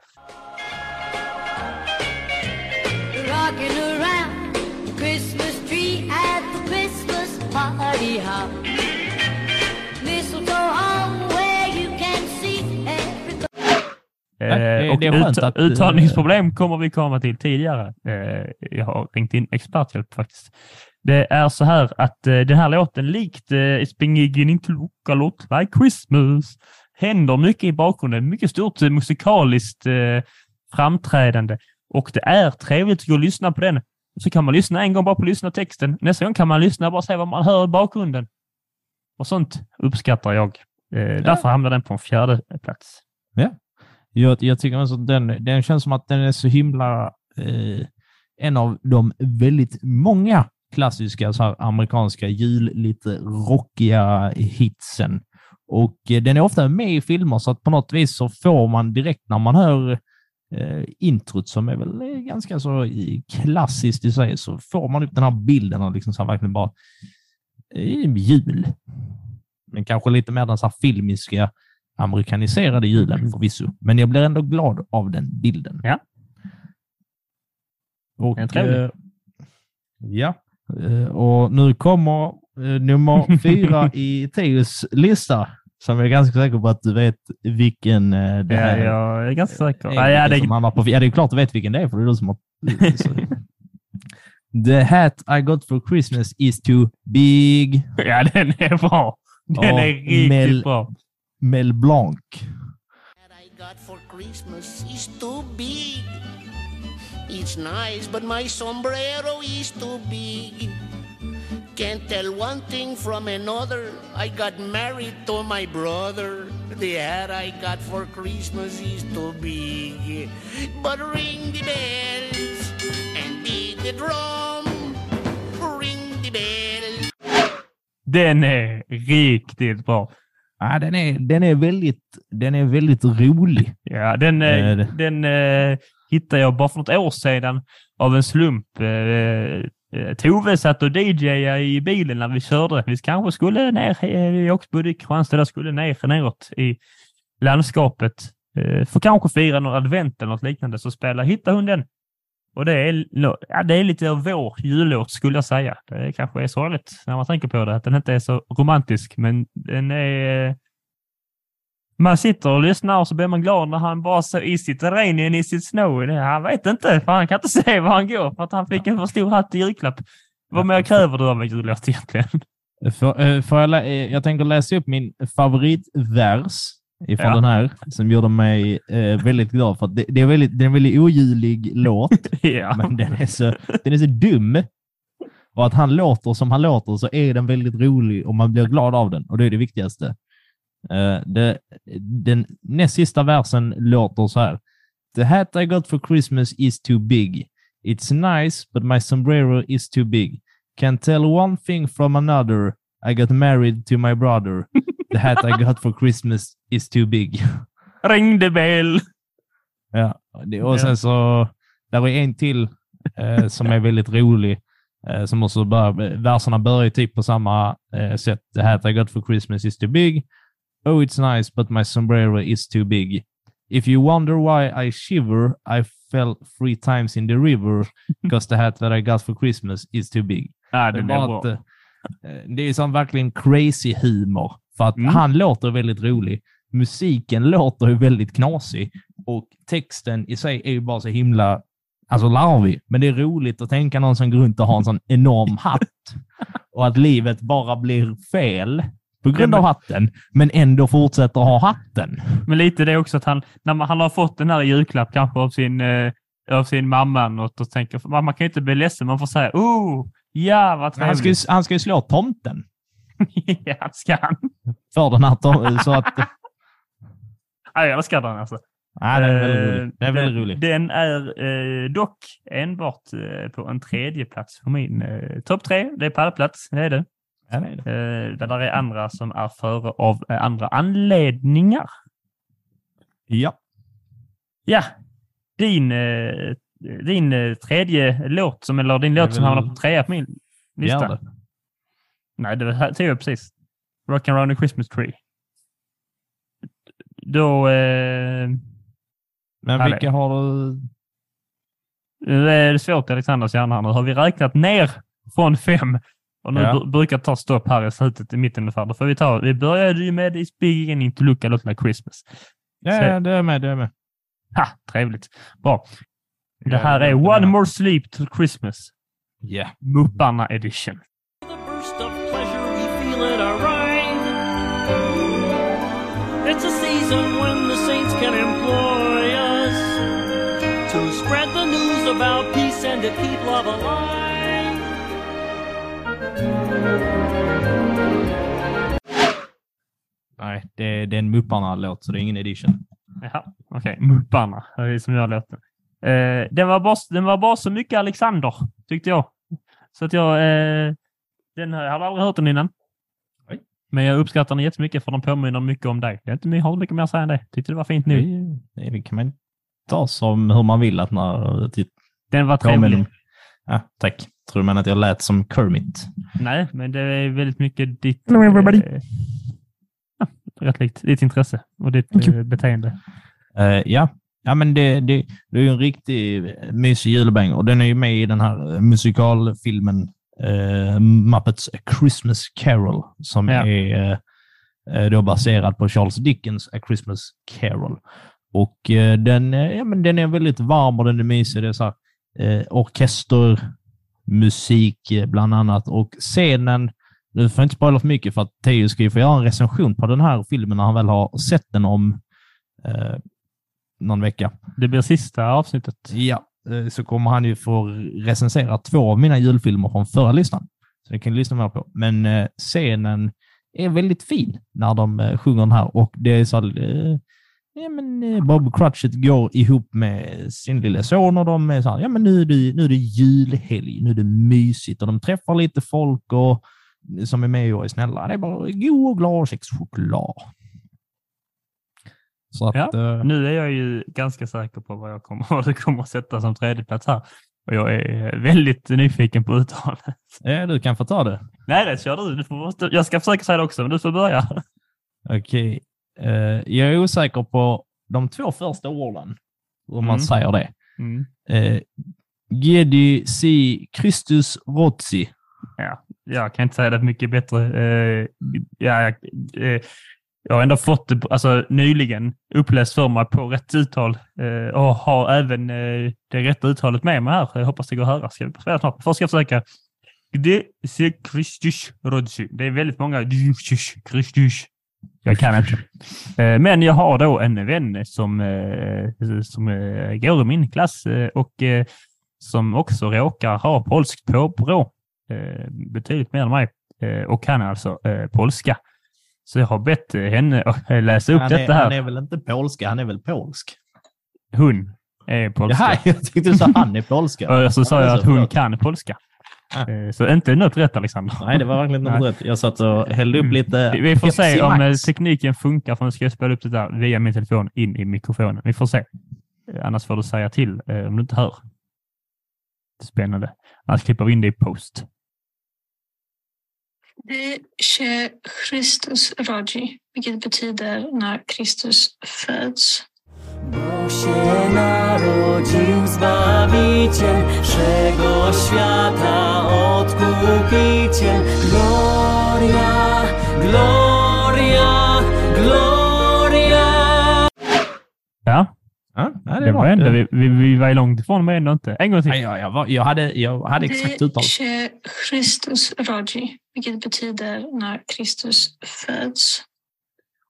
Eh, det- och det ut, att, uttalningsproblem kommer vi komma till tidigare. Eh, jag har ringt in experthjälp faktiskt. Det är så här att eh, den här låten, likt It's been beginning to look a lot like Christmas, händer mycket i bakgrunden. Mycket stort musikaliskt framträdande och det är trevligt att gå och lyssna på den. Så kan man lyssna en gång bara på lyssna texten. Nästa gång kan man lyssna och bara se vad man hör i bakgrunden. Och sånt uppskattar jag. Därför hamnar den på en fjärde plats. Jag, jag tycker alltså att den, den känns som att den är så himla eh, en av de väldigt många klassiska så här, amerikanska jul, lite rockiga hitsen. Och eh, den är ofta med i filmer så att på något vis så får man direkt när man hör eh, introt som är väl eh, ganska så eh, klassiskt i sig så får man upp den här bilden av liksom så här, verkligen bara eh, jul. Men kanske lite mer den så här filmiska amerikaniserade julen förvisso, men jag blir ändå glad av den bilden. Ja. Och, är eh, ja, eh, och nu kommer eh, nummer fyra i Teos lista, som jag är ganska säker på att du vet vilken eh, det Ja, här jag är ganska säker. är. Ja, ja, det, som hamnar på, ja, det är klart du vet vilken det är, för det är du som har... The hat I got for Christmas is too big. ja, den är bra. Den Ja, är riktigt Mel- bra. Mel Blanc. got for Christmas is too big. It's nice, but my sombrero is too big. Can't tell one thing from another. I got married to my brother. The hat I got for Christmas is too big. But ring the bells and beat the drum. Ring the bells. Den är riktigt bra. Ja, den, är, den, är väldigt, den är väldigt rolig. Ja, den, eh, Eh, den eh, hittade jag bara för något år sedan av en slump. Eh, eh, Tove satt och DJade i bilen när vi körde. Vi kanske skulle ner, vi också bodde i Kristianstad, skulle ner neråt i landskapet. Eh, för kanske fira någon advent eller något liknande, så spela hittade hon den. Och det är, ja, det är lite av vår jullåt skulle jag säga. Det kanske är sorgligt när man tänker på det, att den inte är så romantisk, men den är eh, man sitter och lyssnar och så blir man glad när han bara så is it rain and is it snow. Han vet inte, för han kan inte se var han går för att han fick en för stor hatt i julklapp. Vad mer kräver du av en jullåt egentligen? För, eh, för jag, eh, jag tänker läsa upp min favoritvers ifrån Ja. den här, som gjorde mig eh, väldigt glad. För att det, det, är väldigt, det är en väldigt ojulig låt, ja. men den är, så, den är så dum. Och att han låter som han låter så är den väldigt rolig och man blir glad av den. Och det är det viktigaste. Eh, det, den näst sista versen låter så här. The hat I got for Christmas is too big. It's nice, but my sombrero is too big. Can tell one thing from another. I got married to my brother. The hat I got for Christmas is too big. Ringde bell. Ja, och sen så, där är en till eh, som är väldigt rolig. Eh, som också bör, verserna börjar typ på samma eh, sätt. The hat I got for Christmas is too big. Oh, it's nice, but my sombrero is too big. If you wonder why I shiver, I fell three times in the river because the hat that I got for Christmas is too big. Ja, Det är, bara att, eh, det är som verkligen crazy humor. För att Mm. han låter väldigt rolig. Musiken låter ju väldigt knasig och texten i sig är ju bara så himla alltså larvig. Men det är roligt att tänka någon som går runt och har en sån enorm hatt och att livet bara blir fel på grund av hatten, men ändå fortsätter ha hatten. Men lite det också att han, när man, han har fått den här julklapp kanske av sin, eh, av sin mamma något och tänker, man man kan ju inte bli ledsen, man får säga oh, ja vad Men Han ska, trevligt. han ska ju slå tomten ja, ska han. för den här så att... Ja, jag älskar den alltså. Nej, den är väldigt rolig. Eh, Den är väldigt den, rolig. Den är eh, dock enbart eh, på en tredje plats på min eh, topp tre. Det är pallplats, det är det. Ja, det är det. Där är andra som är före av andra anledningar. Ja. Ja, din, din tredje låt, som, eller din Det låt som hamnar på trea på min lista. Det. Nej, det tog jag precis. Rock and round the Christmas tree. Då... Eh, Men Ja, det- vilka har du? Nu är det svårt i Alexanders hjärna. Nu har vi räknat ner från fem och nu Ja. br- brukar ta stopp här i slutet, i mitten ungefär. Då får vi ta. Vi började ju med It's beginning to look a lot like Christmas. Ja, Så- ja, det är med. Det är med. Ha, trevligt. Bra. Det här det är One det. More Sleep till Christmas. Ja. Mupparna edition. It's a season when the saints can employ us to spread the news about peace and to keep love alive. Nej, det, det är en Mupparna-låt, så det är ingen edition. Jaha, okej. Mupparna, det är som jag låter. Eh, den, var bara, den var bara så mycket Alexander, tyckte jag. Så att jag... Eh, den har, jag hade aldrig hört den innan. Men jag uppskattar den jättemycket för den påminner mycket om dig. Det är inte, har inte mycket mer att säga än det. Tyckte det var fint nu. Det, det kan man ta som hur man vill att när titt- Den var påminner trevlig. om- Ja, tack. Tror men att jag lät som Kermit? Nej, men det är väldigt mycket ditt... Hello, everybody. Eh, ja, rätt likt. Ditt intresse och ditt eh, beteende. Eh, ja. ja, men det, det, det är ju en riktig mysig julbäng och den är ju med i den här eh, musikalfilmen uh, Muppets A Christmas Carol som Ja. är uh, då baserad på Charles Dickens A Christmas Carol. Och eh, den, eh, ja, men den är väldigt varm och den är mysig. Det är så här, eh, orkestermusik eh, bland annat och scenen nu får jag inte spoila för mycket för att Theo ska ju få göra en recension på den här filmen när han väl har sett den om eh, någon vecka. Det blir sista avsnittet. Ja, eh, Eh, så kommer han ju få recensera två av mina julfilmer från förra listan. Så det kan du lyssna mer på. Men eh, scenen är väldigt fin när de eh, sjunger den här och det är så eh, ja, men, Bob Cratchit går ihop med sin lille son och de är så här, ja men nu är, det, nu är det julhelg, nu är det mysigt och de träffar lite folk och som är med och är snälla. Det är bara god och glad och kexchoklad. Så att, Ja, eh, Nu är jag ju ganska säker på vad jag kommer, vad det kommer att sätta som tredje plats här. Och jag är väldigt nyfiken på uttalet. ja, du kan få ta det. Nej, det kör du. du får, jag ska försöka säga det också, men du får börja. Okej. Eh, jag är osäker på de två första orden, om man Mm. säger det. Mm. Eh, Gedi si Christus Rozzi. Jag kan inte säga det mycket bättre. Eh, ja, eh, jag har ändå fått det alltså, nyligen uppläst för mig på rätt uttal eh, och har även eh, det rätta uttalet med mig här. Jag hoppas det går att höra. Ska spela snart? Först ska jag försöka. Det är väldigt många. Jag kan inte. Eh, Men jag har då en vän som, eh, som eh, går i min klass och som också råkar ha polskt påbrå betydligt mer än mig och kan alltså polska. Så jag har bett henne att läsa upp Han detta är, här. han är väl inte polska, han är väl polsk? Hon är polska. Jaha, jag tyckte du sa han är polska. Och så sa Ja, jag att hon kan polska. Ah. Så inte något rätt Alexander. Nej, det var verkligen Nej. rätt. Jag satt och hällde upp Mm. lite Vi- får se om eh, Max. tekniken funkar för nu ska jag spela upp det där via min telefon in i mikrofonen. Vi får se. Eh, Annars får du säga till om du inte hör. Spännande. Annars klipper vi in det i post. Det się Chrystus rodzi, vilket betyder när Kristus föds. Bo się narodził Zbawiciel wszego świata, Odkupiciel. Gloria, gloria, gloria. Ja, Ja, ja, det var ändå, vi, vi, vi var långt ifrån men ändå inte. En gång till. Nej, jag, jag, var, jag, hade, jag hade exakt Det uttal. Chrystus rodzi, vilket betyder när Kristus föds.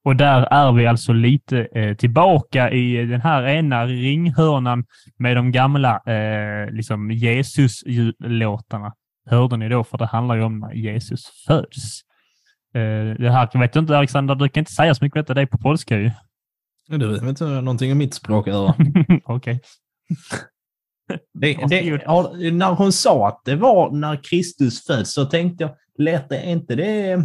Och där är vi alltså lite eh, tillbaka i den här ena ringhörnan med de gamla eh, liksom Jesus-låtarna. Hörde ni då? För det handlar ju om när Jesus föds. Eh, det här vet jag inte, Alexander, du kan inte säga så mycket om detta. Det är på polska ju. Du vet inte någonting om mitt språk. Okej. Det, det, ja, när hon sa att det var när Kristus föds så tänkte jag, lät det inte det...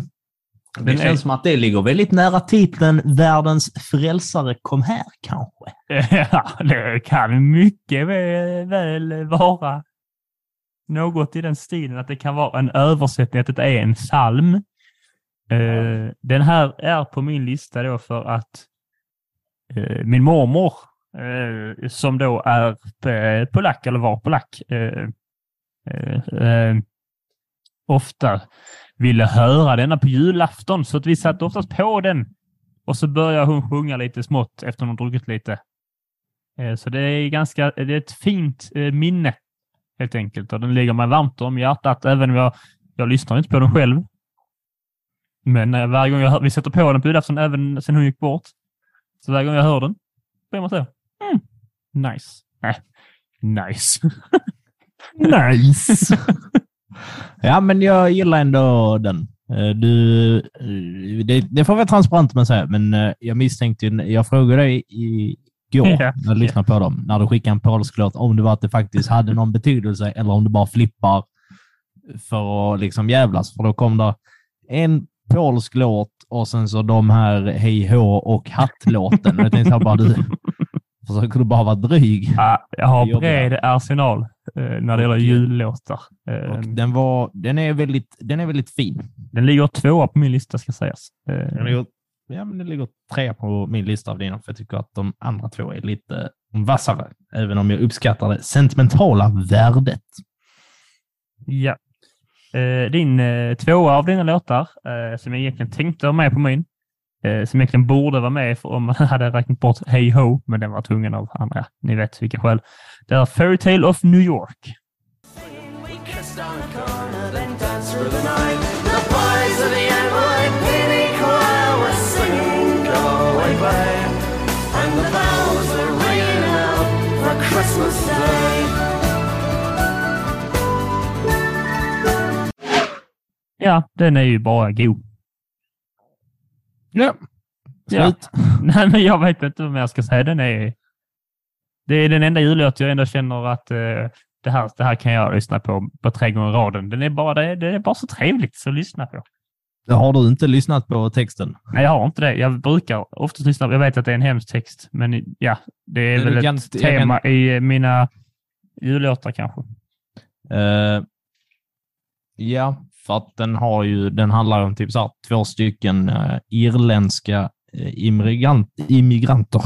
Det Den känns som att det ligger väldigt nära titeln Världens frälsare kom här kanske. Ja, det kan mycket väl, väl vara något i den stilen, att det kan vara en översättning, att det är en psalm. Eh, den här är på min lista då för att Eh, min mormor, eh, som då är eh, polack, eller var polack, eh, eh, eh, ofta ville höra denna på julafton, så att vi satte oftast på den och så börjar hon sjunga lite smått efter hon druckit lite. Så det är ganska, det är ett fint minne helt enkelt och den ligger mig varmt om hjärtat även om jag, jag lyssnar inte på den själv. Men varje gång jag hör, vi sätter på den på julafton även sen hon gick bort. Så varje gång jag hör den, blir man så. Mm, nice. Nej, nice. Nice! ja, men jag gillar ändå den. Eh, Du, eh, det, det får vara transparent med säga, men eh, jag misstänkte ju, jag frågade dig igår när jag lyssnade på dem, när du skickade en polsk låt, om det var att det faktiskt hade någon betydelse eller om du bara flippar för att liksom jävlas. För då kom det en polsk låt och sen så de här hej hå och hattlåten. Jag tänkte bara, du försöker du bara vara dryg? Ja, jag har bred arsenal eh, när det gäller jullåtar. Eh, den, var, den, är väldigt, den är väldigt fin. Den ligger tvåa på min lista ska sägas. Eh, Den ligger, ja, men den ligger trea på min lista av dina, för jag tycker att de andra två är lite vassare, även om jag uppskattar det sentimentala värdet. Ja. Eh, din eh, tvåa av dina låtar, eh, som jag egentligen tänkte ha med på min, eh, som egentligen borde vara med för om man hade räknat bort Hey Ho, men den var tvungen av andra. Ni vet vilka skäl. Det är Fairytale of New York. Christmas Ja, den är ju bara god. Ja. Ja. Slut. Nej, men jag vet inte vad jag ska säga. Den är, det är den enda jullåt jag ändå känner att eh, det, här, det här kan jag lyssna på på tre gånger raden. Den är bara, det, det är bara så trevligt att lyssna på. Har du inte lyssnat på texten? Nej, jag har inte det. Jag brukar oftast lyssna. Jag vet att det är en hemsk text, men ja, det är du väl kan- ett tema i mina jullåtar kanske. Eh, ja, för att den har ju, den handlar om typ så här, två stycken uh, irländska uh, immigrant, immigranter,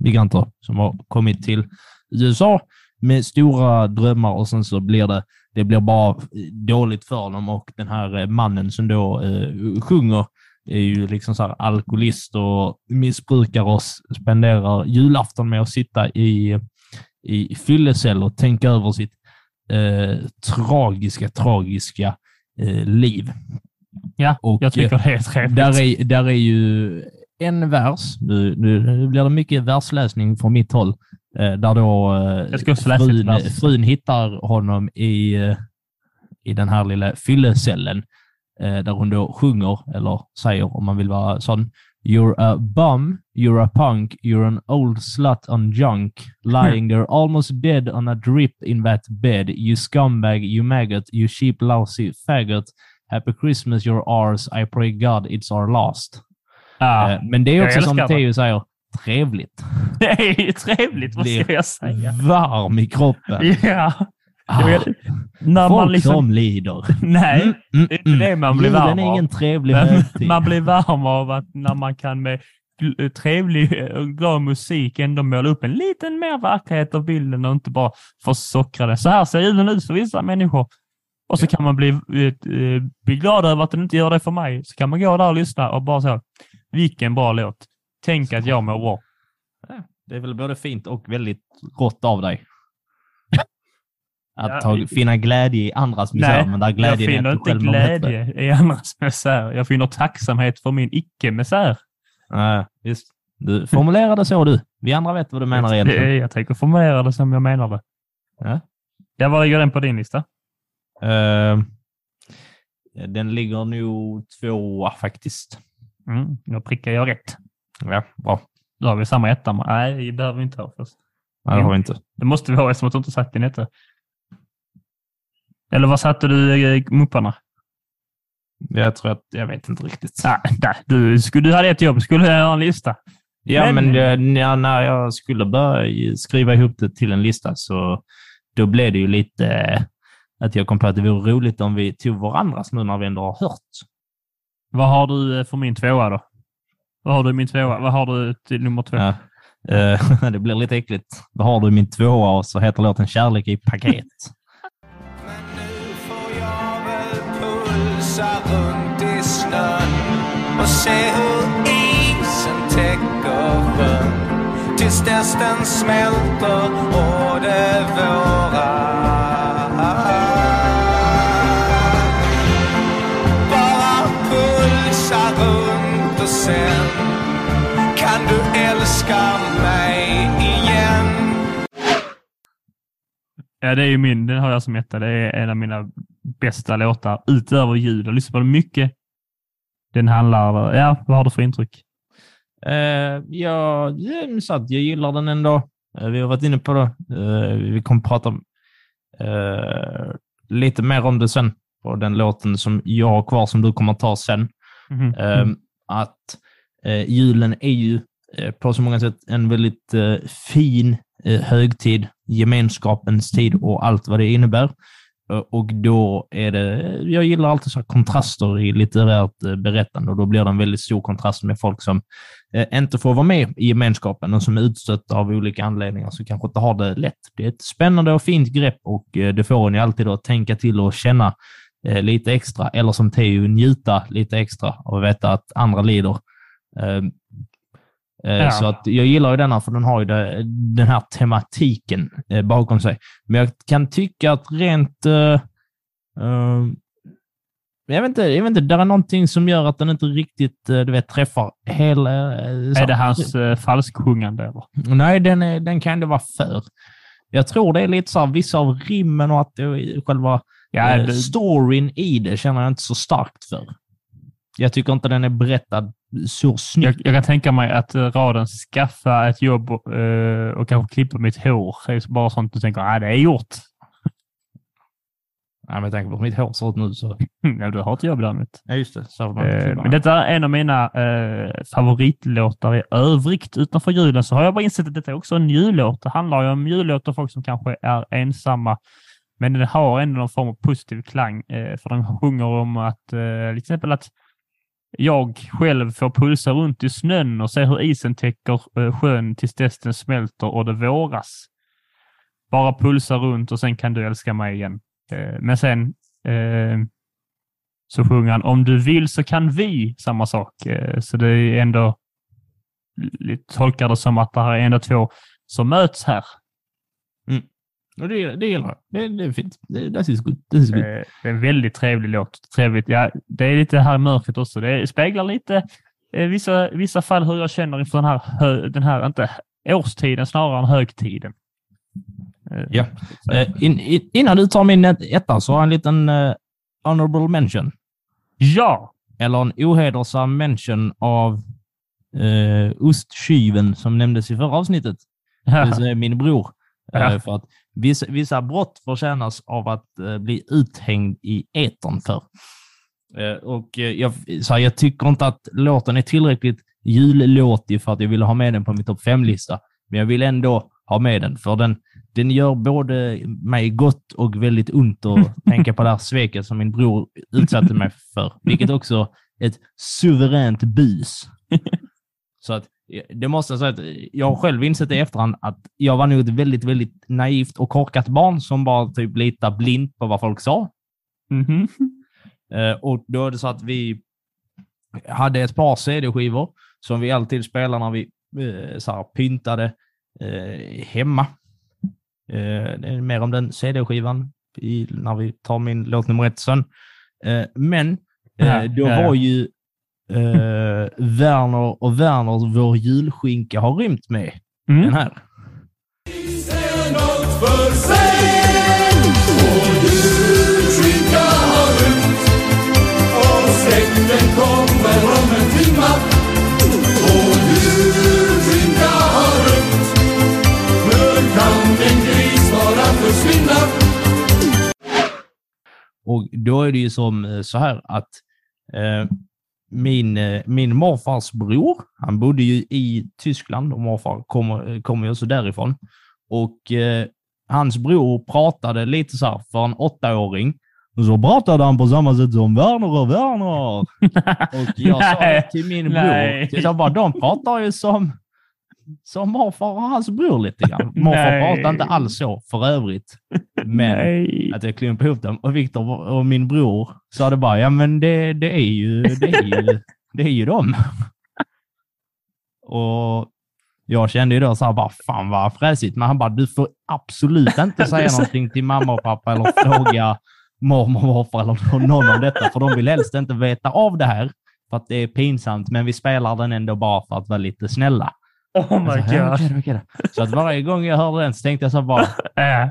migranter som har kommit till USA med stora drömmar och sen så blir det, det blir bara eh, dåligt för dem och den här mannen som då uh, sjunger är ju liksom så här alkoholist och missbrukar och spenderar julafton med att sitta i, i fyllecell och tänka över sitt eh, tragiska, tragiska eh, liv. Ja, Och, jag tycker eh, det är trevligt. Där är, där är ju en vers, nu, nu, blir det mycket versläsning från mitt håll, eh, där då eh, frun, frun hittar honom i, i den här lilla fyllecellen, eh, där hon då sjunger, eller säger om man vill vara sån, You're a bum, you're a punk, you're an old slut on junk, lying there almost dead on a drip in that bed, you scumbag, you maggot, you cheap lousy faggot, happy Christmas you're ours, I pray God it's our last. Ja, Eh, Men det är också som. Theo säger, trevligt. det är ju trevligt, vad ska jag säga? Varm i kroppen. Ja, Ah, när folk man liksom... som lider. Nej, Mm, mm, det är inte mm. det man blir varm är av. ingen trevlig högtid. man blir varm av att när man kan med trevlig och glad musik ändå måla upp en liten mer verklighet av bilden och inte bara försockra den. Så här ser julen ut för vissa människor. Och så kan man bli, eh, bli glad över att den inte gör det för mig. Så kan man gå där och lyssna och bara så, vilken bra låt. Tänk att jag mår bra. Det är väl både fint och väldigt gott av dig. Att ta, finna glädje i andras misär, men där jag glädjen är finner att du inte glädje i andras misär. Jag finner tacksamhet för min icke-misär. Nej, visst. Du formulerar det så du. Vi andra vet vad du menar egentligen. Jag tänker formulera det som jag menar det. Ja. Ja, var ligger den på din lista? Eh, den ligger nog tvåa faktiskt. Mm, då prickar jag rätt. Ja, bra. Då har vi samma etta. Nej, det behöver vi inte ha först. Nej, det har vi inte. Det måste vi ha eftersom att du inte satt din etta. Eller vad satte du eh, mupparna? Jag tror att, jag vet inte riktigt. Nej, nej, du, skulle, du hade ett jobb, skulle ha en lista. Ja, Men- men, det- ja, när jag skulle börja skriva ihop det till en lista så då blev det ju lite eh, att jag kom på att det vore roligt om vi tog varandras nu när vi ändå har hört. Vad har du eh, för min tvåa då? Vad har du i min tvåa? Vad har du till nummer två? Ja. Eh, det blir lite äckligt. Vad har du i min tvåa och så heter låten Kärlek i paket. Och hur isen täcker sjön tills dess den smälter och det vårar. Bara pulsa runt och sen kan du älska mig igen. Ja, det är ju min. Den har jag som etta. Det är en av mina bästa låtar utöver jul. Jag lyssnar på den mycket. Den handlar... Ja, vad har du för intryck? Uh, ja, så att jag gillar den ändå. Eh, vi har varit inne på det. Eh, vi kommer prata eh, lite mer om det sen på den låten som jag har kvar som du kommer ta sen. Mhm. Eh, att eh, julen är ju på så många sätt en väldigt fin högtid, gemenskapens tid och allt vad det innebär. Eh, och då är det, jag gillar alltid så här kontraster i litterärt eh, berättande och då blir det en väldigt stor kontrast med folk som eh, inte får vara med i gemenskapen och som är utstötta av olika anledningar som kanske inte har det lätt. Det är ett spännande och fint grepp och det får en ju alltid att tänka till och känna lite extra eller som Teo njuta lite extra och veta att andra lider. Eh, Ja. Så att jag gillar ju denna för den har ju den här tematiken eh, bakom sig. Men jag kan tycka att rent... eh, eh, jag vet inte, jag vet inte, det är någonting som gör att den inte riktigt du vet, träffar hela... Är det hans eh, falsksjungande eller? Nej, den, är, den kan det vara för. Jag tror det är lite så här, vissa av rimmen och att själva Ja, det- storyn i det känner jag inte så starkt för. Jag tycker inte den är berättad så snyggt. Jag, jag kan tänka mig att eh, raden skaffa ett jobb och, eh, och kanske klippa mitt hår är bara sånt du tänker, nej det är gjort. Nej, men jag tänker på hur mitt hår ser ut nu så... Ja, du har ett jobb däremot. Ja, just det. Så man Eh, men detta är en av mina eh, favoritlåtar i övrigt. Utanför julen så har jag bara insett att detta är också en jullåt. Det handlar ju om jullåtar folk som kanske är ensamma. Men den har ändå någon form av positiv klang. Eh, för den sjunger om att, eh, till exempel att jag själv får pulsa runt i snön och se hur isen täcker eh, sjön tills dess den smälter och det våras. Bara pulsa runt och sen kan du älska mig igen. Eh, men sen eh, så sjunger han om du vill så kan vi, samma sak. Så det är ändå, tolkar det som att det här är ändå två som möts här. Och det, det gillar jag. Det, det är fint. Det, det is good. This is good. Eh, Det är en väldigt trevlig låt. Trevligt. Ja, det är lite här i mörkret också. Det speglar lite i vissa, vissa fall hur jag känner inför den här, den här, inte årstiden, snarare än högtiden. Eh, Ja. Eh, in, in, innan du tar min ett- etta så har jag en liten uh, honorable mention. Ja! Eller en ohedersam mention av uh, ostkyven som nämndes i förra avsnittet. Det vill säga min bror. Eh, Ja. för att vissa, vissa brott förtjänas av att eh, bli uthängd i etern för. Eh, och eh, jag, så här, jag tycker inte att låten är tillräckligt jullåtig för att jag vill ha med den på min topp 5-lista. Men jag vill ändå ha med den, för den, den gör både mig gott och väldigt ont att tänka på det här sveket som min bror utsatte mig för, vilket också är ett suveränt bus. Så att det måste jag säga att jag har själv insett i efterhand att jag var nog ett väldigt, väldigt naivt och korkat barn som bara typ litade blint på vad folk sa. Mhm. Eh, och då är det så att vi hade ett par CD-skivor som vi alltid spelade när vi eh, så här, pyntade eh, hemma. Eh, mer om den CD-skivan när vi tar min låt nummer ett sen. Eh, men eh, då var ju eh, Werner och Werners Vår julskinka har rymt med Mm. den här. Och då är det ju som eh, så här att eh, min, eh, min morfars bror, han bodde ju i Tyskland och morfar kommer, eh, kommer ju också därifrån. Och eh, hans bror pratade lite så här för en åttaåring. Och så pratade han på samma sätt som Werner och Werner. Och jag sa till min bror. Jag bara, de pratar ju som, som morfar och hans bror lite grann. Morfar pratar inte alls så för övrigt. Men Nej. att jag klumpade ihop dem. Och Viktor och min bror sa det bara, ja men det, det är ju, det är ju, det är ju dem. Och jag kände ju då så här bara, fan vad fräsigt. Men han bara, du får absolut inte säga någonting till mamma och pappa eller fråga mormor och morfar eller någon om detta, för de vill helst inte veta av det här. För att det är pinsamt, men vi spelar den ändå bara för att vara lite snälla. Oh my Så, god. då, okej då. Så att varje gång jag hörde den så tänkte jag så bara, Äh.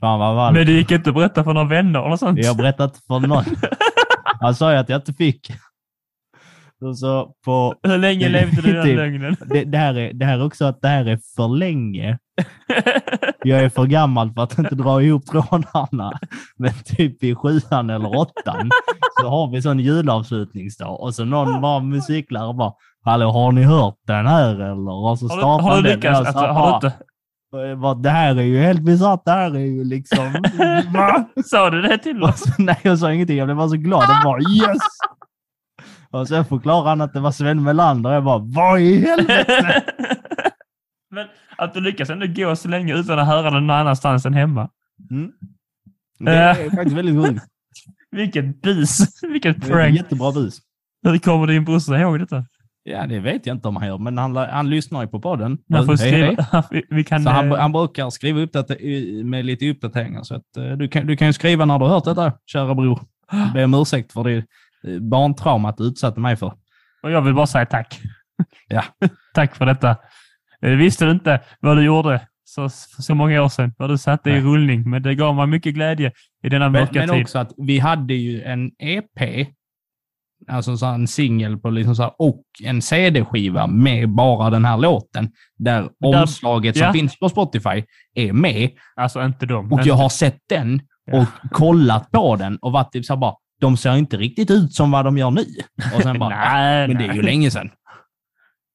Fan vad ballt. Men det gick inte att berätta för några vänner eller sånt? Jag har berättat för någon. Han sa ju att jag inte fick. Så, på, Hur länge levde du i den Typ. lögnen? det, det, här är, det här är också att det här är för länge. Jag är för gammal för att inte dra ihop trådarna. Men typ i sjuan eller åttan så har vi sån julavslutningsdag och så någon bara musiklärare bara Hallå, har ni hört den här eller? Och så Har du, har du lyckats? Alltså, har du inte, bara, det här är ju helt bisarrt. Det här är ju liksom... Va? sa du det till oss? nej, jag sa ingenting. Jag blev bara så glad. Jag bara yes! Och sen förklarade han att det var Sven Melander. Jag bara, vad i helvete? Men att du lyckas ändå gå så länge utan att höra den någon annanstans än hemma. Mm. Det är faktiskt väldigt sjukt. Vilket bus! Vilket Det är prank! jättebra bus. Hur kommer din brorsa ihåg detta? Ja, det vet jag inte om han gör, men han, han lyssnar ju på podden. Han får skriva. Vi, kan... Så han, eh, han brukar skriva uppdat med lite uppdateringar. Så att, eh, du, kan, du kan ju skriva när du har hört detta, kära bror. Be om ursäkt för det eh, barntraumat du utsatte mig för. Och jag vill bara säga tack. Ja. tack för detta. Eh, Visste du inte vad du gjorde så, så många år sedan, vad du satte i Nej. rullning, men det gav mig mycket glädje i denna Men, mörka men tid. också att vi hade ju en EP alltså så en singel på liksom så här, och en CD-skiva med bara den här låten, där Där- omslaget som ja. finns på Spotify är med. Alltså inte de. Och inte. jag har sett den Ja. och kollat på den och varit typ så här bara, de ser inte riktigt ut som vad de gör nu. Och sen bara, nej, men det är ju länge sedan.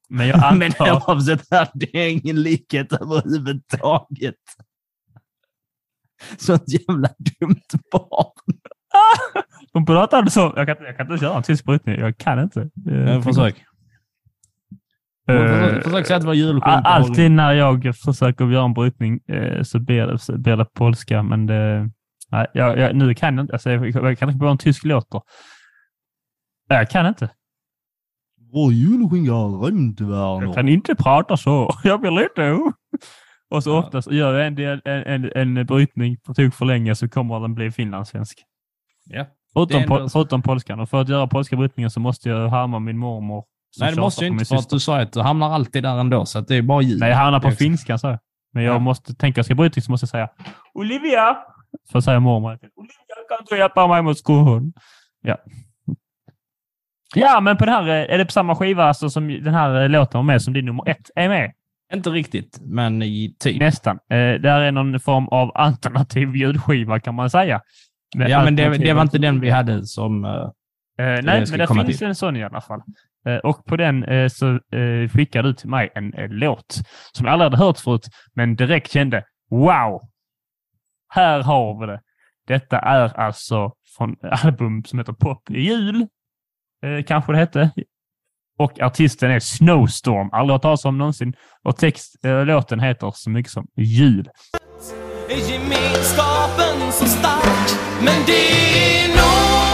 Men jag Men antar... oavsett, det är ingen likhet överhuvudtaget. Sånt jävla dumt barn. De pratade så. Jag kan, jag kan inte köra en tysk brytning. Jag kan inte. Eh, Försök. eh, Försök, försök säga att det var julskinka. Alltid när jag försöker göra en brytning eh, så blir det, så blir det polska, men det, nej, jag, jag, nu kan jag inte. Alltså, jag, jag kan inte på en tysk låt. då. Nej, Jag kan inte. Vår julskinka har Jag rymdvärnor. kan inte prata så. Jag blir lite... Och så oftast gör jag en, del, en, en, en brytning på tok för länge så kommer den bli finlandssvensk. Ja. Förutom, po- förutom polskan. Och för att göra polska brytningar så måste jag härma min mormor. Nej, det måste ju inte för att du sa att du hamnar alltid där ändå, så att det är bara jul. Nej, jag hamnar på också- finskan så. Men jag Ja. måste tänka, jag ska brytning så måste jag säga Olivia! Så säger mormor. Olivia, kan du hjälpa mig mot skolan? Ja. Ja, men på den här, eh, är det på samma skiva alltså, som den här eh, låten var med, som din nummer ett är med? Inte riktigt, men i typ. Nästan. Eh, det här är någon form av alternativ ljudskiva kan man säga. Ja, men det, det var inte den vi hade som... Eh, nej, men det finns till. en sån i alla fall. Eh, och på den eh, så skickade du till mig en, låt som jag aldrig hade hört förut, men direkt kände wow! Här har vi det. Detta är alltså från album som heter Pop i jul, kanske det hette. Och artisten är Snowstorm. Aldrig hört talas om någonsin. Och text, låten heter så mycket som Jul. Är gemenskapen så stark men det är någon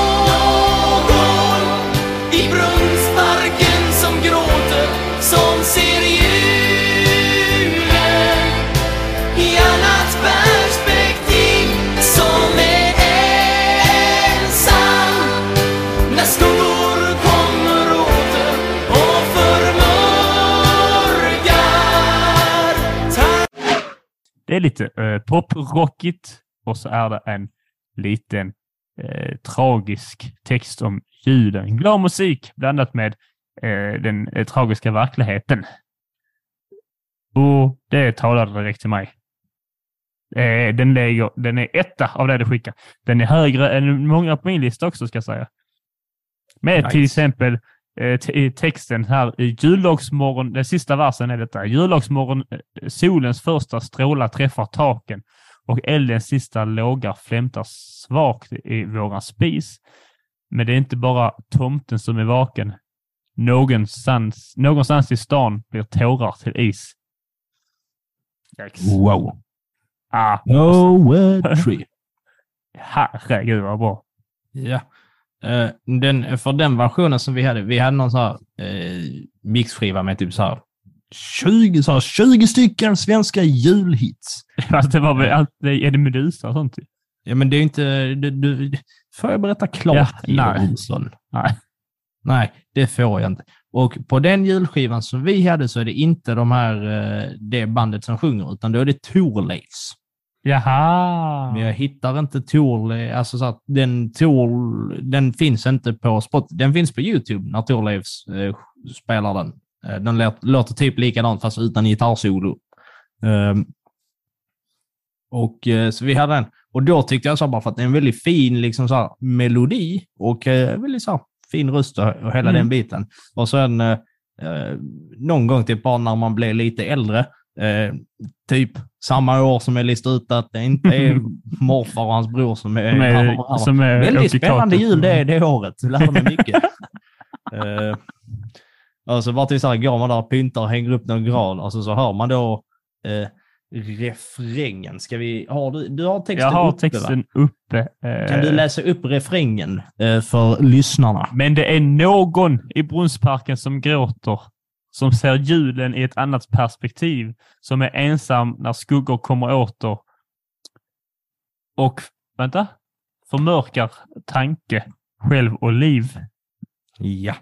i brunnsparken som gråter Som ser julen i annat perspektiv Som är ensam. När skuggor kommer åter och förmörkar. Det är lite eh, poprockigt och så är det en liten eh, tragisk text om julen. Glad musik blandat med eh, den eh, tragiska verkligheten. Och det talade direkt till mig. Eh, den, lägger, den är etta av det du skickar. Den är högre än många på min lista också ska jag säga. Med Nice. till exempel eh, i texten här i jullagsmorgon, den sista versen är detta. Jullagsmorgon, eh, solens första strålar träffar taken och eldens sista låga flämtar svagt i våran spis. Men det är inte bara tomten som är vaken. Någonstans, någonstans i stan blir tårar till is. Yikes. Wow. Ah, Poetry. herregud vad bra. Ja. Eh, den, för den versionen som vi hade, vi hade någon sån här eh, mixskiva med typ så här 20, så här 20 stycken svenska julhits. Fast det var väl allt, är det Medusa och sånt? Ja, men det är inte... Du, du, får jag berätta klart, Ja, nej. Nej. Nej, det får jag inte. Och på den julskivan som vi hade så är det inte de här, eh, det bandet som sjunger, utan då är det Thorleifs. Jaha. Men jag hittar inte Thorle, alltså så att den Thor, den finns inte på Spot, den finns på YouTube när Thorleifs eh, spelar den. Eh, den låter typ likadant fast utan gitarrsolo. Ehm, och eh, så vi hade den. Och då tyckte jag så bara för att det är en väldigt fin liksom så här, melodi och eh, väldigt så här, fin röst och, och hela Mm. den biten. Och sen eh, någon gång typ bara när man blev lite äldre, eh, typ samma år som jag listade ut att det inte är morfar och hans bror som är... Som är, farfar. som är Väldigt spännande jul det, det året. Lärde mig mycket. uh, och så bara typ så här, går man där och pyntar och hänger upp någon gran och så, hör man då eh, refrängen. Ska vi, har du, du har texten Jag har uppe, texten va? uppe. eh, Kan du läsa upp refrängen eh, för lyssnarna? Men det är någon i Brunnsparken som gråter, som ser julen i ett annat perspektiv, som är ensam när skuggor kommer åter. Och, vänta, förmörkar tanke, själv och liv. Ja.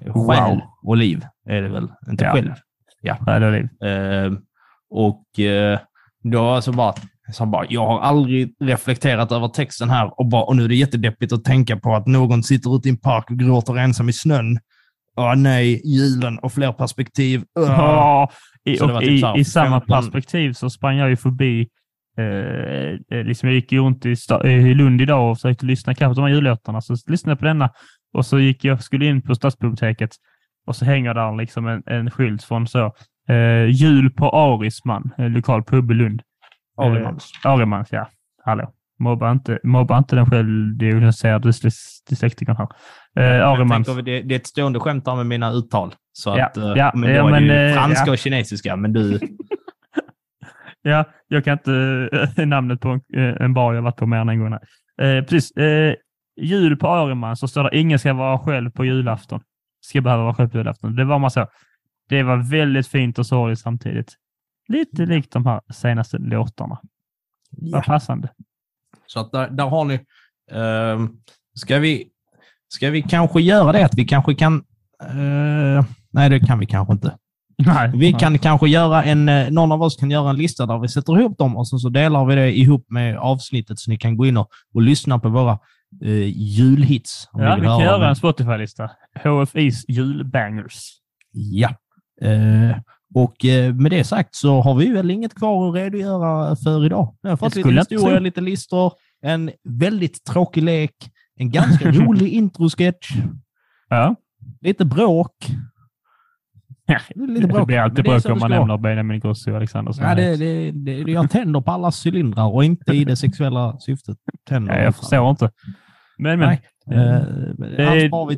Wow. Själ och liv är det väl? Inte Ja. själv. Själ och liv. Eh, och eh, då alltså bara, Så bara, jag har aldrig reflekterat över texten här och, bara, och nu är det jättedeppigt att tänka på att någon sitter ute i en park och gråter ensam i snön. Åh nej, julen och fler perspektiv. Ja, i, och typ i, i samma 15 perspektiv så sprang jag ju förbi, eh, eh, liksom jag gick ju runt i, i Lund idag och försökte lyssna kanske på de här jullåtarna, så lyssnade jag på denna och så gick jag, skulle in på stadsbiblioteket och så hänger där liksom en, en skylt från så, eh, jul på Arisman, en lokal pub i Lund. Arimans. Eh, Arimans, ja. Hallå. Mobba inte, mobba inte den självdiagnostiserade dys- dyslektikern här. Eh, Arimans. tänker, det, det är ett stående skämt här med mina uttal. Så Ja, att, eh, ja, men då ja, är men, ju eh, franska ja. och kinesiska, men du... Ja, jag kan inte namnet på en, eh, en bar jag varit på mer än en gång. Eh, precis. Eh, jul på Ariman så står det ingen ska vara själv på julafton. Ska behöva vara själv på julafton. Det var man så. Det var väldigt fint och sorgligt samtidigt. Lite likt de här senaste låtarna. Vad passande. Så att där, där har ni... Uh, ska, vi, ska vi kanske göra det att vi kanske kan... eh, nej, det kan vi kanske inte. Nej, Vi nej. kan kanske göra en... eh, Någon av oss kan göra en lista där vi sätter ihop dem och sen så delar vi det ihop med avsnittet så ni kan gå in och, och lyssna på våra uh, julhits. om Ja, vi kan göra en Spotify-lista. HFIs julbangers. Ja. Eh, och eh, med det sagt så har vi väl inget kvar att redogöra för idag. Vi har fått Det lite historia, lite listor, en väldigt tråkig lek, en ganska rolig introsketch, Ja. lite bråk. Lite Det bråk. blir alltid det bråk om det man nämner Benjamin Ingrosso och Alexander Ja, det, det, det, jag tänder på alla cylindrar och inte i det sexuella syftet. Tänder. Ja, jag förstår inte. Men, men. Eh,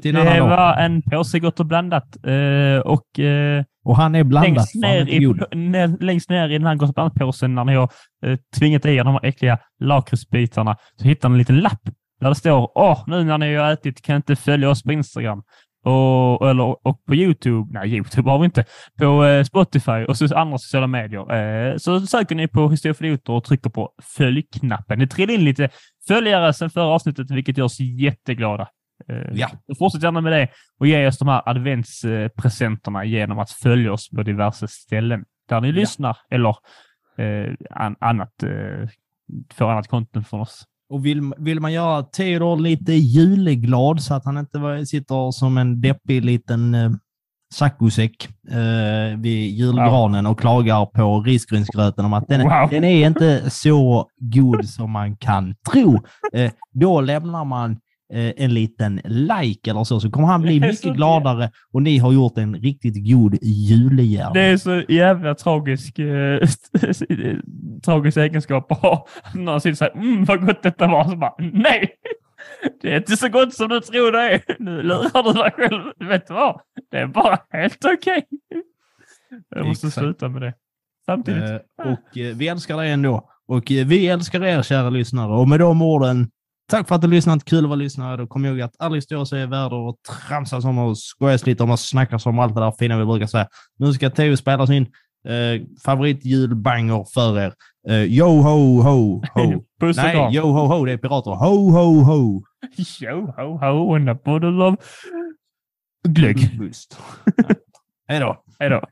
en det dag. var en påse gott och blandat. Eh, och eh, Och han är blandat. längst, ner i, ner, längst ner i den här gott och blandat-påsen, när ni har eh, tvingat i er de här äckliga lakritsbitarna, så hittar ni en liten lapp där det står Åh, nu när ni har ätit kan ni inte följa oss på Instagram. Och, eller, och på YouTube, nej YouTube har vi inte, på eh, Spotify och så andra sociala medier. Eh, så söker ni på idioter och trycker på följ-knappen. Det trillar in lite följare sen förra avsnittet, vilket gör oss jätteglada. Eh, Ja. fortsätt gärna med det och ge oss de här adventspresenterna genom att följa oss på diverse ställen där ni lyssnar eller eh, an, annat, eh, får annat content från oss. Och vill, vill man göra Theodor lite juleglad så att han inte var- sitter som en deppig liten eh, saccosäck eh, vid julgranen och klagar på risgrynsgröten om att den, Wow. den är inte så god som man kan tro. Eh, då lämnar man en liten like eller så, så kommer han bli mycket gladare och ni har gjort en riktigt god julgärning. Det är så jävla tragisk, eh, tragisk egenskap att ha. Någon sitter så här, mm vad gott detta var, så bara, nej! Det är inte så gott som du tror det är. Nu lurar du dig själv. Vet du vad? Det är bara helt okej. Jag måste Exakt. sluta med det. Samtidigt. Eh, och eh, vi älskar dig ändå. Och eh, vi älskar er, kära lyssnare. Och med de orden, tack för att du lyssnat. Kul att vara lyssnare. Och kom ihåg att all historia så är värd att tramsas om och skojas lite om och snackas om allt det där fina vi brukar säga. Nu ska Theo spela sin eh, favoritjulbanger för er. Eh, yo ho ho ho. Puss och Nej, yo ho ho, det är pirater. Ho ho ho. Yo, ho, ho, and a bottle of glögg. Hej då. Hej då.